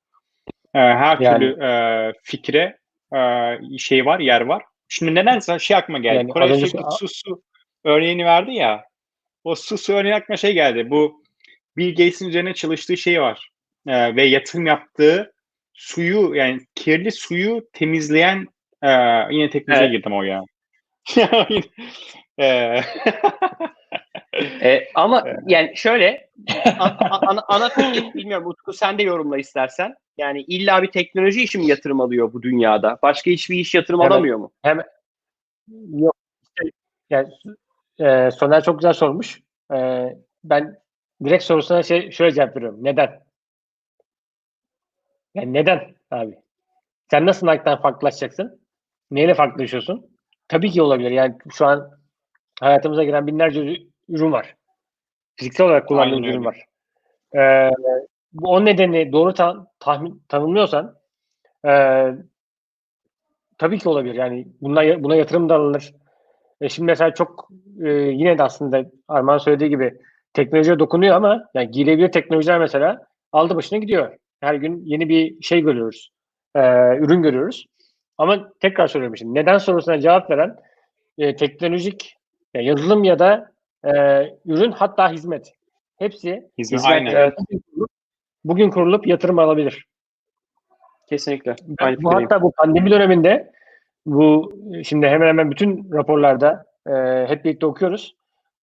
E, her Yani- türlü e, fikre e, şey var, yer var. Şimdi nedense şey aklıma geldi. Yani Kore az önce- sürekli su su örneğini verdi ya. O su su örneği aklıma şey geldi. Bu Bill Gates'in üzerine çalıştığı şey var. E, ve yatırım yaptığı suyu yani kirli suyu temizleyen e, yine teknolojiye Evet. girdim o ya. e, Ee, ama yani şöyle a- a- ana, ana fikir bilmiyorum Utku sen de yorumla istersen. Yani illa bir teknoloji işi mi yatırım alıyor bu dünyada? Başka hiçbir iş yatırım Evet. alamıyor mu? Yok. işte, yani, e, Soner çok güzel sormuş. E, ben direkt sorusuna şey, şöyle cevap veriyorum. Neden? Yani neden abi? Sen nasıl Nike'dan farklılaşacaksın? Neyle farklılaşıyorsun? Tabii ki olabilir. Yani şu an hayatımıza giren binlerce ürün var. Fiziksel olarak kullandığımız Aynen ürün var. E, bu o nedeni doğru ta- tahmin tanımlıyorsan e, tabii ki olabilir. Yani buna, buna yatırım da alınır. E şimdi mesela çok e, yine de aslında Arman söylediği gibi teknolojiye dokunuyor ama yani giyilebilir teknolojiler mesela aldı başına gidiyor. Her gün yeni bir şey görüyoruz. E, ürün görüyoruz. Ama tekrar soruyorum şimdi. Neden sorusuna cevap veren e, teknolojik yani yazılım ya da e, ürün hatta hizmet. Hepsi hizmet, Hizmet, aynen. evet. bugün kurulup, bugün kurulup yatırım alabilir. Kesinlikle. Aynı bu hatta bu pandemi döneminde bu şimdi hemen hemen bütün raporlarda e, hep birlikte okuyoruz.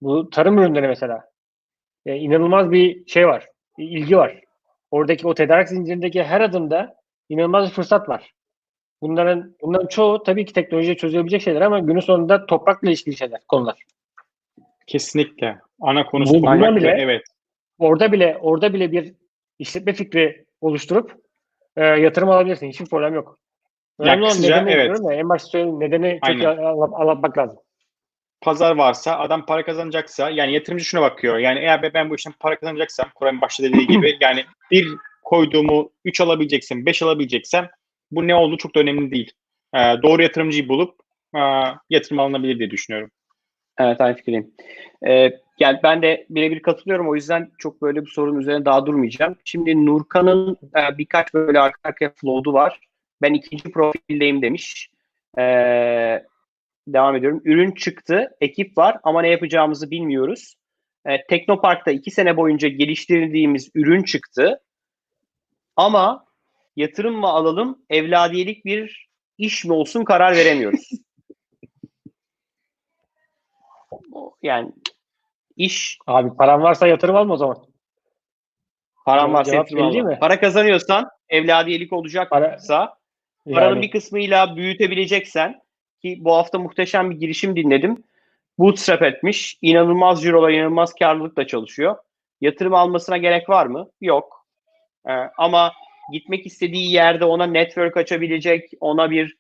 Bu tarım ürünleri mesela e, inanılmaz bir şey var, ilgi var. Oradaki o tedarik zincirindeki her adımda inanılmaz bir fırsat var. Bunların bunların çoğu tabii ki teknolojiye çözülebilecek şeyler ama günün sonunda toprakla ilişkili şeyler, konular. Kesinlikle. Ana konusu Bu- bile- evet. Orada bile orada bile bir işletme fikri oluşturup e, yatırım alabilirsin. Hiçbir problem yok. Önemli olan nedeni evet. ya, en başta söylediğim nedeni çok anlatmak lazım. pazar varsa adam para kazanacaksa yani yatırımcı şuna bakıyor. Yani eğer ben bu işten para kazanacaksam Kur'an başta dediği gibi yani bir koyduğumu 3 alabileceksem 5 alabileceksem bu ne olduğu çok da önemli değil. Ee, doğru yatırımcıyı bulup e, yatırım alınabilir diye düşünüyorum. Evet aynı fikirdeyim. Ee, yani ben de birebir katılıyorum. O yüzden çok böyle bu sorunun üzerine daha durmayacağım. Şimdi Nurkan'ın e, birkaç böyle arka arkaya flow'u var. Ben ikinci profildeyim demiş. Ee, devam ediyorum. Ürün çıktı, ekip var ama ne yapacağımızı bilmiyoruz. Ee, Teknopark'ta iki sene boyunca geliştirdiğimiz ürün çıktı. Ama yatırım mı alalım, evladiyelik bir iş mi olsun karar veremiyoruz. O- yani iş Abi paran varsa yatırım alma o zaman. param varsa Cevap yatırım alma. mi? Para kazanıyorsan evladiyelik olacaksa paranın Yani, bir kısmıyla büyütebileceksen ki bu hafta muhteşem bir girişim dinledim. Bootstrap etmiş. İnanılmaz cirolar, inanılmaz karlılıkla çalışıyor. Yatırım almasına gerek var mı? Yok. Ee, ama gitmek istediği yerde ona network açabilecek, ona bir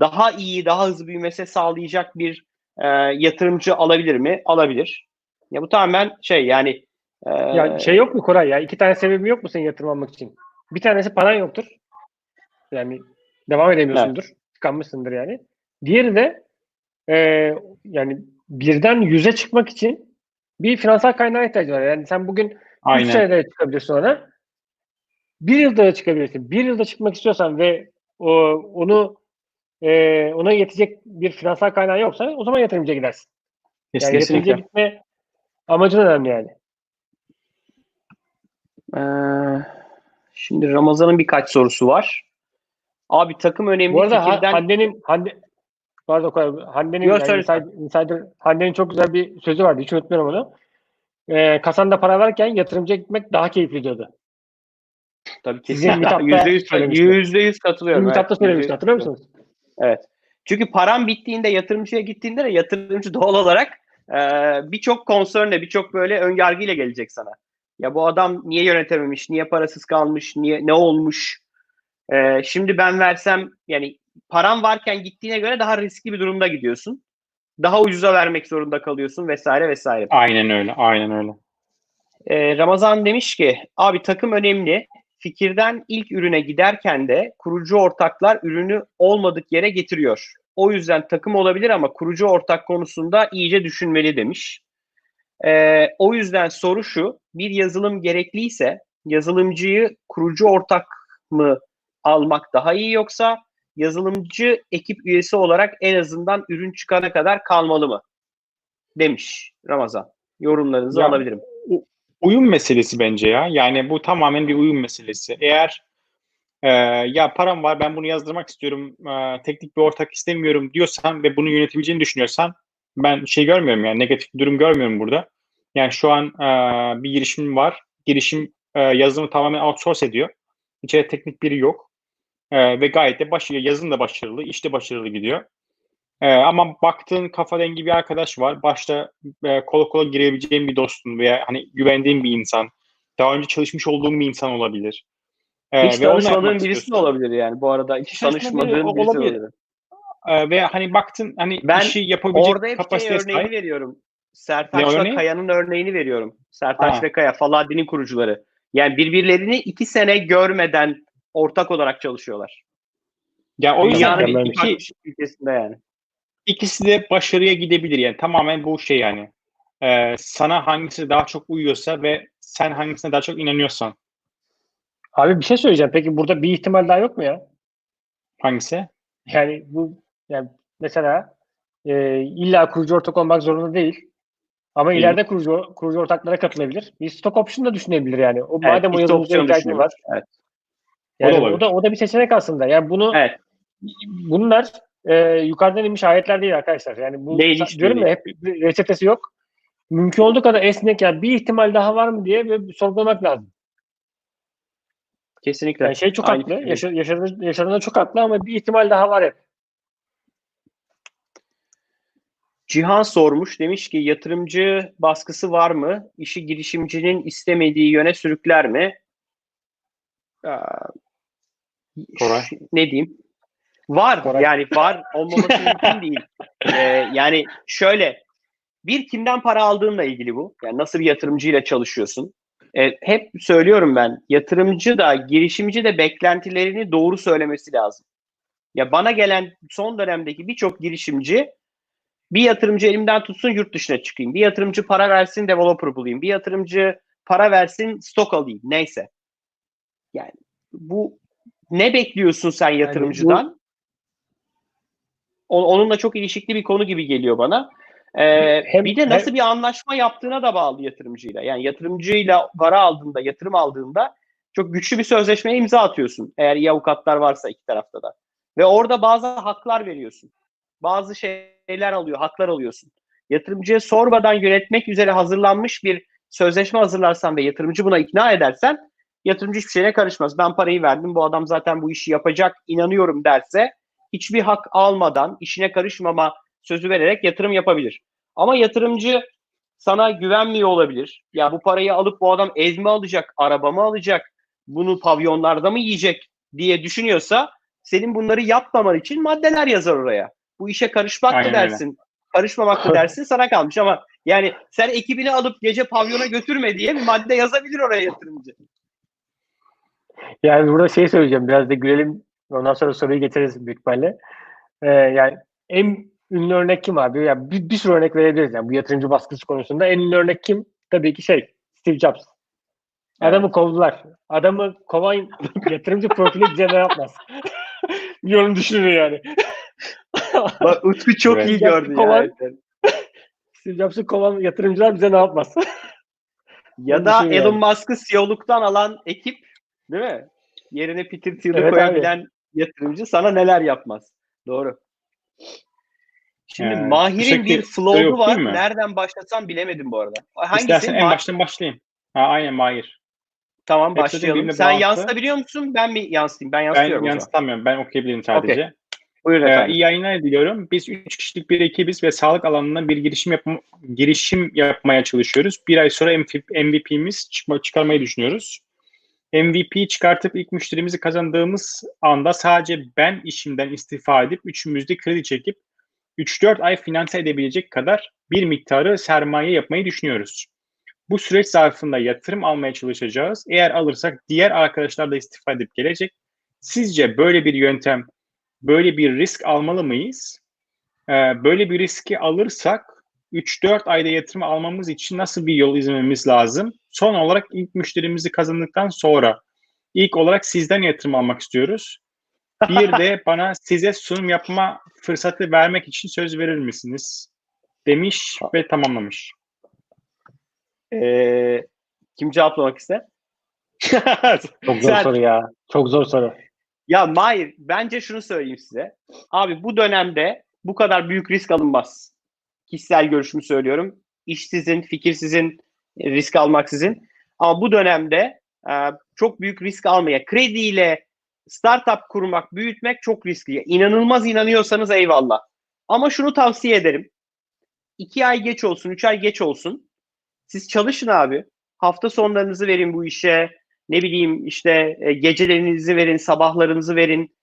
daha iyi, daha hızlı büyümesi sağlayacak bir e, yatırımcı alabilir mi? Alabilir. Ya bu tamamen şey yani e, ya şey yok mu Koray ya? İki tane sebebi yok mu senin yatırım almak için? Bir tanesi paran yoktur. Yani devam edemiyorsundur. Tıkanmışsındır yani. Diğeri de e, yani birden yüze çıkmak için bir finansal kaynağa ihtiyacı var. Yani sen bugün 3 Aynen. senede çıkabilirsin ona. Bir yılda da çıkabilirsin. Bir yılda çıkmak istiyorsan ve o, onu e, ona yetecek bir finansal kaynağı yoksa o zaman yatırımcıya gidersin. Yani Kesinlikle. yatırımcıya gitme amacın önemli yani. Ee, şimdi Ramazan'ın birkaç sorusu var. Abi takım önemli Bu arada fikirden Hande'nin Hande Pardon Hande'nin Yok, yani insider, insider- Hande'nin çok güzel bir sözü vardı. Hiç unutmuyorum onu. Ee, kasanda para varken yatırımcıya gitmek daha keyifli diyordu. tabii Sizin kesin yüz söylemişti. yüzde yüz katılıyorum. Ümit evet. Hat'ta söylemişti hatırlıyor musunuz? Evet. Çünkü param bittiğinde yatırımcıya gittiğinde de yatırımcı doğal olarak e, birçok concernle, birçok böyle önyargıyla gelecek sana. Ya bu adam niye yönetememiş, niye parasız kalmış, niye ne olmuş? E, şimdi ben versem yani param varken gittiğine göre daha riskli bir durumda gidiyorsun. Daha ucuza vermek zorunda kalıyorsun vesaire vesaire. Aynen öyle. Aynen öyle. Ee, Ramazan demiş ki abi takım önemli. Fikirden ilk ürüne giderken de kurucu ortaklar ürünü olmadık yere getiriyor. O yüzden takım olabilir ama kurucu ortak konusunda iyice düşünmeli demiş. Ee, o yüzden soru şu, bir yazılım gerekliyse yazılımcıyı kurucu ortak mı almak daha iyi yoksa yazılımcı ekip üyesi olarak en azından ürün çıkana kadar kalmalı mı? Demiş Ramazan. Yorumlarınızı Ya, alabilirim. Uyum meselesi bence ya. Yani bu tamamen bir uyum meselesi. Eğer e, ya param var ben bunu yazdırmak istiyorum e, teknik bir ortak istemiyorum diyorsan ve bunu yönetebileceğini düşünüyorsan ben şey görmüyorum yani negatif bir durum görmüyorum burada. Yani şu an e, bir girişim var. Girişim e, yazılımı tamamen outsource ediyor. İçeride teknik biri yok. E, ve gayet de başarılı. Yazılım da başarılı, işte başarılı gidiyor. E, ama baktığın kafa dengi bir arkadaş var. Başta e, kola kola girebileceğin bir dostun veya hani güvendiğin bir insan. Daha önce çalışmış olduğun bir insan olabilir. E, Hiç ve tanışmadığın birisi de olabilir yani. Bu arada hiç Hiç tanışmadığın tanışmadığın biri birisi olabilir. olabilir. E, ve hani baktın hani Ben işi yapabilecek Orada hep şey sahip. veriyorum. Sertaç'la örneği? Kaya'nın örneğini veriyorum. Sertaç Ha. ve Kaya, Faladi'nin kurucuları. Yani birbirlerini iki sene görmeden ortak olarak çalışıyorlar. Ya o yüzden iki, iki ülkesinde yani. İkisi de başarıya gidebilir yani tamamen bu şey yani. E, sana hangisi daha çok uyuyorsa ve sen hangisine daha çok inanıyorsan Abi bir şey söyleyeceğim. Peki burada bir ihtimal daha yok mu ya? hangisi? Yani bu yani mesela e, illa kurucu ortak olmak zorunda değil. Ama Değil. ileride kurucu, kurucu ortaklara katılabilir. Bir stock option da düşünebilir yani. O, madem o ihtiyacın düşünüyorum. var. Evet. Yani O da o, da o da bir seçenek aslında. Yani bunu Evet. bunlar e, yukarıdan inmiş ayetler değil arkadaşlar. Yani bu Değil, hiç diyorum değil. ya hep reçetesi yok. Mümkün olduğu kadar esnek yani bir ihtimal daha var mı diye bir sorgulamak lazım. Kesinlikle. Yani şey çok Aynı haklı. fikirdeyim. Yaşa, yaşadığında, yaşadığında çok haklı ama bir ihtimal daha var hep. Cihan sormuş. Demiş ki yatırımcı baskısı var mı? İşi girişimcinin istemediği yöne sürükler mi? Ee, Koray. Ne diyeyim? Var. Koray. Yani var. Olmaması mümkün değil. Ee, yani şöyle bir kimden para aldığınla ilgili bu. Yani nasıl bir yatırımcıyla çalışıyorsun? Ee, hep söylüyorum ben. Yatırımcı da girişimci de beklentilerini doğru söylemesi lazım. Ya bana gelen son dönemdeki birçok girişimci bir yatırımcı elimden tutsun yurt dışına çıkayım. Bir yatırımcı para versin developer bulayım. Bir yatırımcı para versin stok alayım. Neyse. Yani bu ne bekliyorsun sen yatırımcıdan? O- Onunla çok ilişkili bir konu gibi geliyor bana. Ee, Hem- bir de nasıl bir anlaşma yaptığına da bağlı yatırımcıyla. Yani yatırımcıyla para aldığında, yatırım aldığında çok güçlü bir sözleşmeye imza atıyorsun. Eğer iyi avukatlar varsa iki tarafta da. Ve orada bazı haklar veriyorsun. Bazı şeyler alıyor, haklar alıyorsun. Yatırımcıya sormadan yönetmek üzere hazırlanmış bir sözleşme hazırlarsan ve yatırımcı buna ikna edersen yatırımcı hiçbir şeyine karışmaz. Ben parayı verdim, bu adam zaten bu işi yapacak, inanıyorum derse hiçbir hak almadan, işine karışmama sözü vererek yatırım yapabilir. Ama yatırımcı sana güvenmiyor olabilir. Ya bu parayı alıp bu adam ev mi alacak, araba mı alacak, bunu pavyonlarda mı yiyecek diye düşünüyorsa senin bunları yapmaman için maddeler yazar oraya. Bu işe karışmak Aynen mı öyle. dersin, karışmamak mı dersin sana kalmış ama yani sen ekibini alıp gece pavyona götürme diye bir madde yazabilir oraya yatırımcı. Yani burada şey söyleyeceğim. Biraz da gülelim. Ondan sonra soruyu getiririz büyük ihtimalle. Ee, yani en ünlü örnek kim abi? Yani bir, bir sürü örnek verebiliriz. Yani bu yatırımcı baskısı konusunda en ünlü örnek kim? Tabii ki şey Steve Jobs. Adamı kovdular. Adamı kovan yatırımcı profili ne yapmaz? bir onu düşünün yani. Bak Utku çok Evet. iyi gördü Kovan- ya. Steve Jobs'ı kovan yatırımcılar bize ne yapmaz? Ya Onu da düşün yani. Elon Musk'ı CEO'luktan alan ekip değil mi? Yerine Peter Thiel'i Evet koyabilen yatırımcı sana neler yapmaz. Doğru. Şimdi Ee, Mahir'in bir teşekkür- flow'u yok var. Nereden başlasam bilemedim bu arada. Hangisi? İstersen en baştan başlayayım. Ha, aynen Mahir. Tamam de başlayalım. Sen bağlı. yansıtabiliyor musun? Ben mi yansıtayım? Ben Ben yansıtıyorum zaman. yansıtamıyorum. Ben okuyabilirim sadece. Buyurun Ee, efendim. iyi yayınlar diliyorum. Biz üç kişilik bir ekibiz ve sağlık alanında bir girişim yapma, girişim yapmaya çalışıyoruz. Bir ay sonra MVP'miz çıkma, çıkarmayı düşünüyoruz. MVP çıkartıp ilk müşterimizi kazandığımız anda sadece ben işimden istifa edip üçümüz de kredi çekip 3-4 ay finanse edebilecek kadar bir miktarı sermaye yapmayı düşünüyoruz. Bu süreç zarfında yatırım almaya çalışacağız. Eğer alırsak diğer arkadaşlar da istifa edip gelecek. Sizce böyle bir yöntem böyle bir risk almalı mıyız? Ee, böyle bir riski alırsak 3-4 ayda yatırım almamız için nasıl bir yol izlememiz lazım? Son olarak ilk müşterimizi kazandıktan sonra ilk olarak sizden yatırım almak istiyoruz. Bir de bana size sunum yapma fırsatı vermek için söz verir misiniz? Demiş ve tamamlamış. Ee, kim cevaplamak ister? Çok zor Sen- soru ya. Çok zor soru. Ya Mahir bence şunu söyleyeyim size. Abi bu dönemde bu kadar büyük risk alınmaz. Kişisel görüşümü söylüyorum. İş sizin, fikir sizin, e, risk almak sizin. Ama bu dönemde e, çok büyük risk almaya, krediyle startup kurmak, büyütmek çok riskli. İnanılmaz inanıyorsanız eyvallah. Ama şunu tavsiye ederim. İki ay geç olsun, üç ay geç olsun. Siz çalışın abi. Hafta sonlarınızı verin bu işe ne bileyim işte e, gecelerinizi verin, sabahlarınızı verin.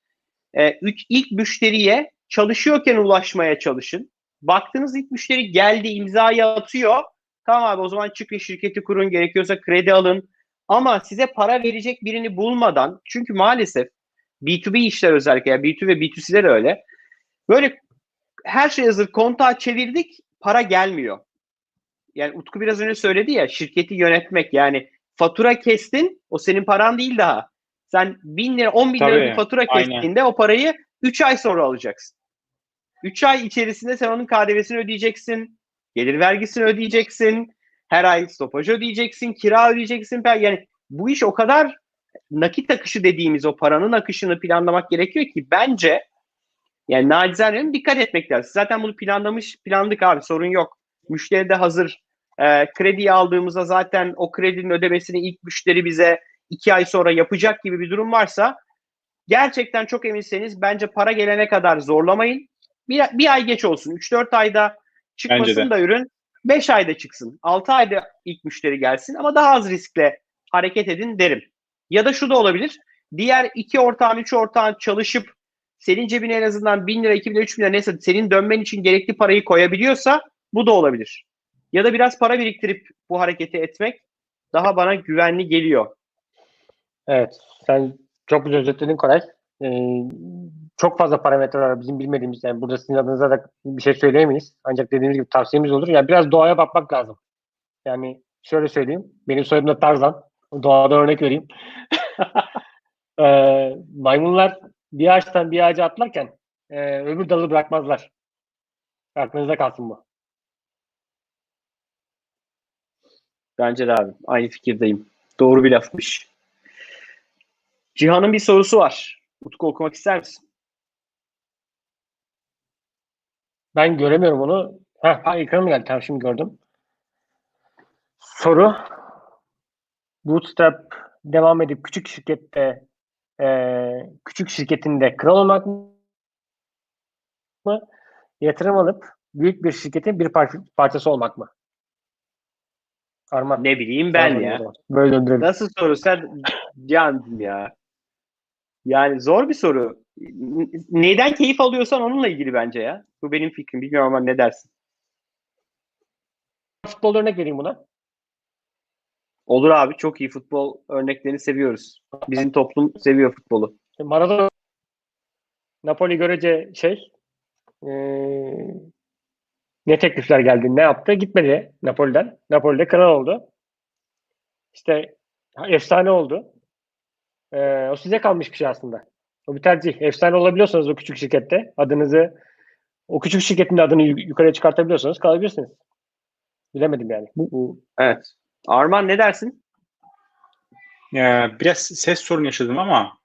Üç, ilk müşteriye çalışıyorken ulaşmaya çalışın. Baktınız ilk müşteri geldi, imzayı atıyor. Tamam abi o zaman çıkın şirketi kurun, gerekiyorsa kredi alın. Ama size para verecek birini bulmadan, çünkü maalesef B2B işler özellikle, yani B2 ve B2C'ler öyle. Böyle her şey hazır, kontağı çevirdik, para gelmiyor. Yani Utku biraz önce söyledi ya, şirketi yönetmek yani fatura kestin o senin paran değil daha. Sen bin lira 10 bin lira bir fatura aynen. kestiğinde o parayı 3 ay sonra alacaksın. 3 ay içerisinde sen onun KDV'sini ödeyeceksin. Gelir vergisini ödeyeceksin. Her ay stopaj ödeyeceksin. Kira ödeyeceksin. Yani bu iş o kadar nakit akışı dediğimiz o paranın akışını planlamak gerekiyor ki bence yani nacizane dikkat etmek lazım. Zaten bunu planlamış, planladık abi sorun yok. Müşteri de hazır. Ee, krediyi aldığımızda zaten o kredinin ödemesini ilk müşteri bize iki ay sonra yapacak gibi bir durum varsa gerçekten çok eminseniz bence para gelene kadar zorlamayın. Bir, bir ay geç olsun. 3-4 ayda çıkmasın da ürün 5 ayda çıksın. 6 ayda ilk müşteri gelsin ama daha az riskle hareket edin derim. Ya da şu da olabilir. Diğer iki ortağın, üç ortağın çalışıp senin cebine en azından 1000 lira, 2000 lira, 3000 lira neyse senin dönmen için gerekli parayı koyabiliyorsa bu da olabilir. Ya da biraz para biriktirip bu hareketi etmek daha bana güvenli geliyor. Evet. Sen çok güzel özetledin Koray. Ee, çok fazla parametre var bizim bilmediğimiz. Yani burada sizin adınıza da bir şey söyleyemeyiz. Ancak dediğimiz gibi tavsiyemiz olur. Yani biraz doğaya bakmak lazım. Yani şöyle söyleyeyim. Benim soyadım da Tarzan. Doğada örnek vereyim. Ee, maymunlar bir ağaçtan bir ağaca atlarken e, öbür dalı bırakmazlar. Aklınızda kalsın bu. Bence de abi. Aynı fikirdeyim. Doğru bir lafmış. Cihan'ın bir sorusu var. Utku okumak ister misin? Ben göremiyorum onu. Heh, ha, ekranım geldi. Tamam şimdi gördüm. Soru. Bootstrap devam edip küçük şirkette e, küçük şirketinde kral olmak mı? Yatırım alıp büyük bir şirketin bir par- parçası olmak mı? Arman. Ne bileyim ben Arman ya. Böyle döndürelim. Nasıl soru sen yandım ya. Yani zor bir soru. Neyden keyif alıyorsan onunla ilgili bence ya. Bu benim fikrim. Bilmiyorum ama ne dersin? Futbol örnek vereyim buna. Olur abi çok iyi futbol örneklerini seviyoruz. Bizim toplum seviyor futbolu. Maradona Napoli görece şey eee, ne teklifler geldi ne yaptı gitmedi Napoli'den. Napoli'de kral oldu. İşte efsane oldu. Eee, o size kalmış bir şey aslında. O bir tercih. Efsane olabiliyorsanız o küçük şirkette adınızı o küçük şirketin de adını yu- yukarıya çıkartabiliyorsanız kalabilirsiniz. Bilemedim yani. Bu, bu Evet. Arman ne dersin? Ee, biraz ses sorunu yaşadım ama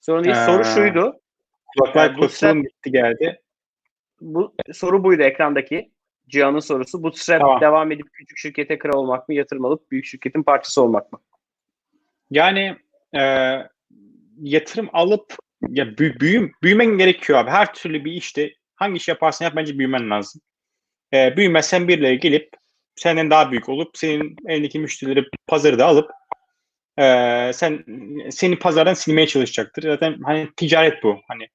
Sorun değil. Ee, Soru şuydu. kulaklar bu kulaklarım gitti geldi. Bu soru buydu ekrandaki. Cihan'ın sorusu. Bootstrap Tamam. devam edip küçük şirkete kral olmak mı? Yatırım alıp büyük şirketin parçası olmak mı? Yani e, yatırım alıp ya büy- büyüm, büyümen gerekiyor abi. Her türlü bir işte hangi iş yaparsan yap bence büyümen lazım. E, büyümezsen birileri gelip senden daha büyük olup senin elindeki müşterileri pazarı da alıp e, sen seni pazardan silmeye çalışacaktır. Zaten hani ticaret bu. Hani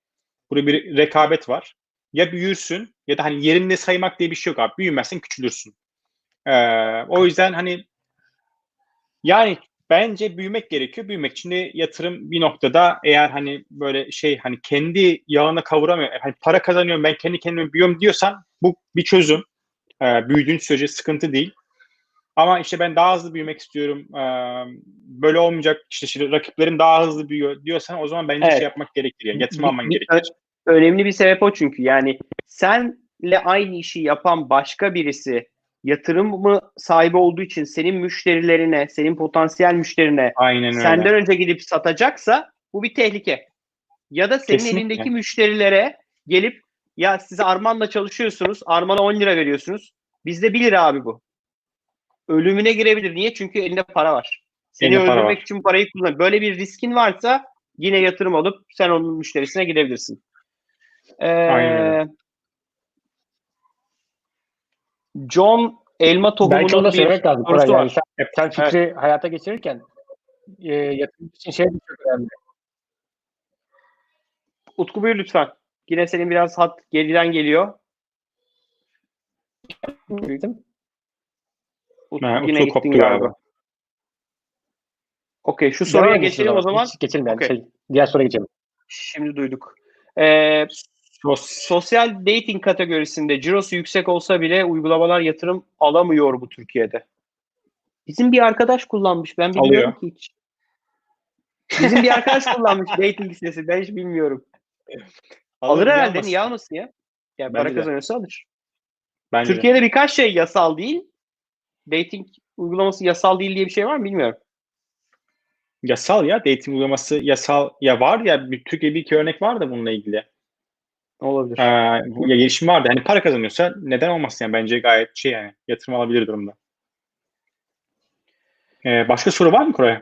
burada bir rekabet var. Ya büyürsün ya da hani yerinde saymak diye bir şey yok abi. Büyümezsen küçülürsün. E, o yüzden hani yani bence büyümek gerekiyor. Büyümek için de yatırım bir noktada eğer hani böyle şey hani kendi yağına kavuramıyor. Hani para kazanıyorum ben kendi kendime büyüyorum diyorsan bu bir çözüm. Ee, büyüdüğün sürece sıkıntı değil. Ama işte ben daha hızlı büyümek istiyorum. Ee, böyle olmayacak. İşte, işte rakiplerim daha hızlı büyüyor diyorsan o zaman bence Evet. şey yapmak gerekir. Yani yatırım alman gerekir. Önemli bir sebep o çünkü. Yani senle aynı işi yapan başka birisi yatırım mı sahibi olduğu için senin müşterilerine, senin potansiyel müşterine Aynen öyle. senden önce gidip satacaksa bu bir tehlike. Ya da senin Kesinlikle. elindeki müşterilere gelip ya siz Arman'la çalışıyorsunuz. Arman'a 10 lira veriyorsunuz. Bizde 1 lira abi bu. Ölümüne girebilir. Niye? Çünkü elinde para var. Seni Elinde para öldürmek var. için parayı kullan. Böyle bir riskin varsa yine yatırım alıp sen onun müşterisine gidebilirsin. Ee, Aynen John elma tohumunun belki onu da bir söylemek lazım. sorusu Koray. Yani sen, sen fikri hayata geçirirken e, yatırım için şey de çok önemli. Utku buyur lütfen. Yine senin biraz hat geriden geliyor. Bildim. Utku Ha, yine Utku gittin koptu galiba. galiba. Okey şu soruya Devam geçelim o zaman. Hiç geçelim yani. Okey. Şey, diğer soruya geçelim. Şimdi duyduk. Ee. Sosyal dating kategorisinde cirosu yüksek olsa bile uygulamalar yatırım alamıyor bu Türkiye'de. Bizim bir arkadaş kullanmış. Ben bilmiyorum Alıyor. ki hiç. Bizim bir arkadaş kullanmış dating sitesi. Ben hiç bilmiyorum. Alır niye herhalde. Niye almasın ya? Ya para Bence de. kazanıyorsa alır. Bence de. Türkiye'de birkaç şey yasal değil. Dating uygulaması yasal değil diye bir şey var mı bilmiyorum. Yasal ya dating uygulaması yasal ya var ya bir Türkiye bir iki örnek var da bununla ilgili. Olabilir. Ee, bu ya gelişim vardı. Hani para kazanıyorsa neden olmasın yani bence gayet şey yani yatırım alabilir durumda. Ee, başka soru var mı Koray?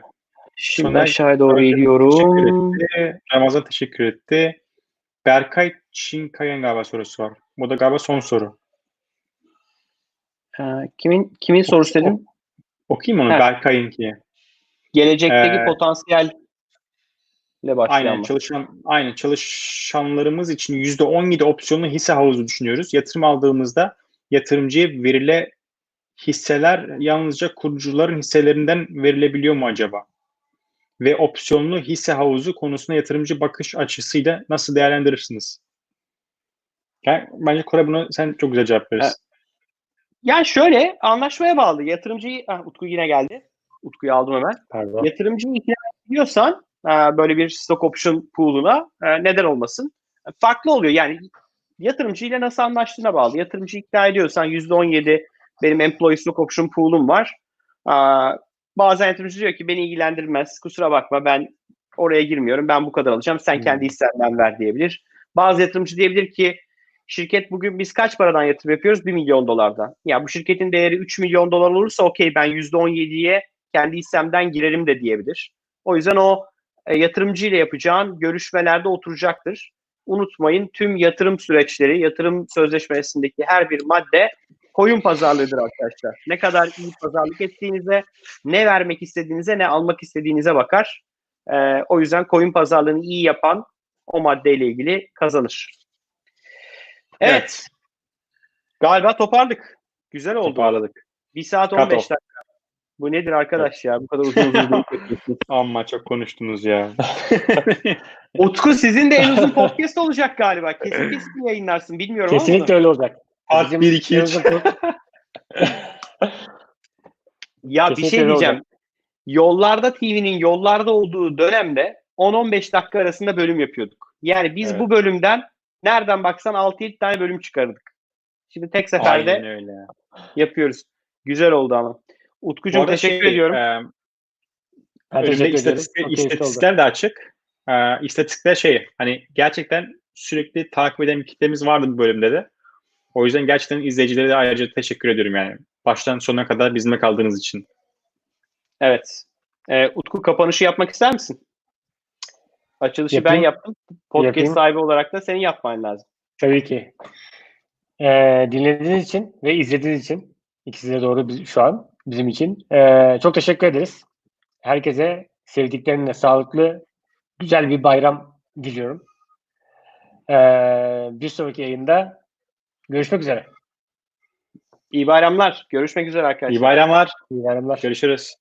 Şimdi sonra- aşağıya doğru iniyorum. Ramazan teşekkür etti. Berkay Çinkayan galiba sorusu var. Bu da galiba son soru. Ee, kimin kimin sorusu dedin? Okuyayım onu Evet. Berkay'ınki. Gelecekteki Ee, potansiyel ile başlayan Aynen çalışan aynen çalışanlarımız için %17 opsiyonlu hisse havuzu düşünüyoruz. Yatırım aldığımızda yatırımcıya verile hisseler yalnızca kurucuların hisselerinden verilebiliyor mu acaba? Ve opsiyonlu hisse havuzu konusunda yatırımcı bakış açısıyla nasıl değerlendirirsiniz? Yani bence Kore bunu sen çok güzel cevap verirsin. Yani şöyle anlaşmaya bağlı. Yatırımcıyı ah, Utku yine geldi. Utku'yu aldım hemen. Pardon. Yatırımcıyı ikna ediyorsan e, böyle bir stock option pool'una e, neden olmasın? farklı oluyor. Yani yatırımcıyla nasıl anlaştığına bağlı. Yatırımcı ikna ediyorsan %17 benim employee stock option pool'um var. Aa, bazen yatırımcı diyor ki beni ilgilendirmez. Kusura bakma ben oraya girmiyorum. Ben bu kadar alacağım. Sen Hmm. kendi hissenden ver diyebilir. Bazı yatırımcı diyebilir ki şirket bugün biz kaç paradan yatırım yapıyoruz? 1 milyon dolardan. Ya bu şirketin değeri 3 milyon dolar olursa okey ben %17'ye kendi hissemden girerim de diyebilir. O yüzden o e, yatırımcı ile yapacağın görüşmelerde oturacaktır. Unutmayın tüm yatırım süreçleri, yatırım sözleşmesindeki her bir madde koyun pazarlığıdır arkadaşlar. Ne kadar iyi pazarlık ettiğinize, ne vermek istediğinize, ne almak istediğinize bakar. E, o yüzden koyun pazarlığını iyi yapan o maddeyle ilgili kazanır. Evet. Evet. Galiba topardık. Güzel oldu. Toparladık. 1 saat Cut 15 off. dakika. Bu nedir arkadaş ya? Bu kadar uzun uzun. Amma çok konuştunuz ya. Utku sizin de en uzun podcast olacak galiba. Kesin kesin yayınlarsın. Bilmiyorum Kesinlikle ama. öyle olacak. Part Bizim 1, 2, 3. yanımızda- Ya bir şey diyeceğim. olacak. Yollarda TV'nin yollarda olduğu dönemde 10-15 dakika arasında bölüm yapıyorduk. Yani biz Evet. bu bölümden nereden baksan 6-7 tane bölüm çıkardık. Şimdi tek seferde Aynen öyle. yapıyoruz. Güzel oldu ama. Utkucuğum teşekkür şey, ediyorum. e, Ben teşekkür istatistik, istatistikler de açık. Ee, istatistikler şey hani gerçekten sürekli takip eden bir kitlemiz vardı bu bölümde de. O yüzden gerçekten izleyicilere de ayrıca teşekkür ediyorum yani. Baştan sonuna kadar bizimle kaldığınız için. Evet. Ee, Utku kapanışı yapmak ister misin? Açılışı Yapayım. ben yaptım. Podcast Yapayım. sahibi olarak da senin yapman lazım. Tabii ki. Ee, dinlediğiniz için ve izlediğiniz için ikisi de doğru biz- şu an bizim için. Ee, çok teşekkür ederiz. Herkese sevdiklerine sağlıklı, güzel bir bayram diliyorum. Ee, bir sonraki yayında görüşmek üzere. İyi bayramlar. Görüşmek üzere arkadaşlar. İyi bayramlar. İyi bayramlar. Görüşürüz.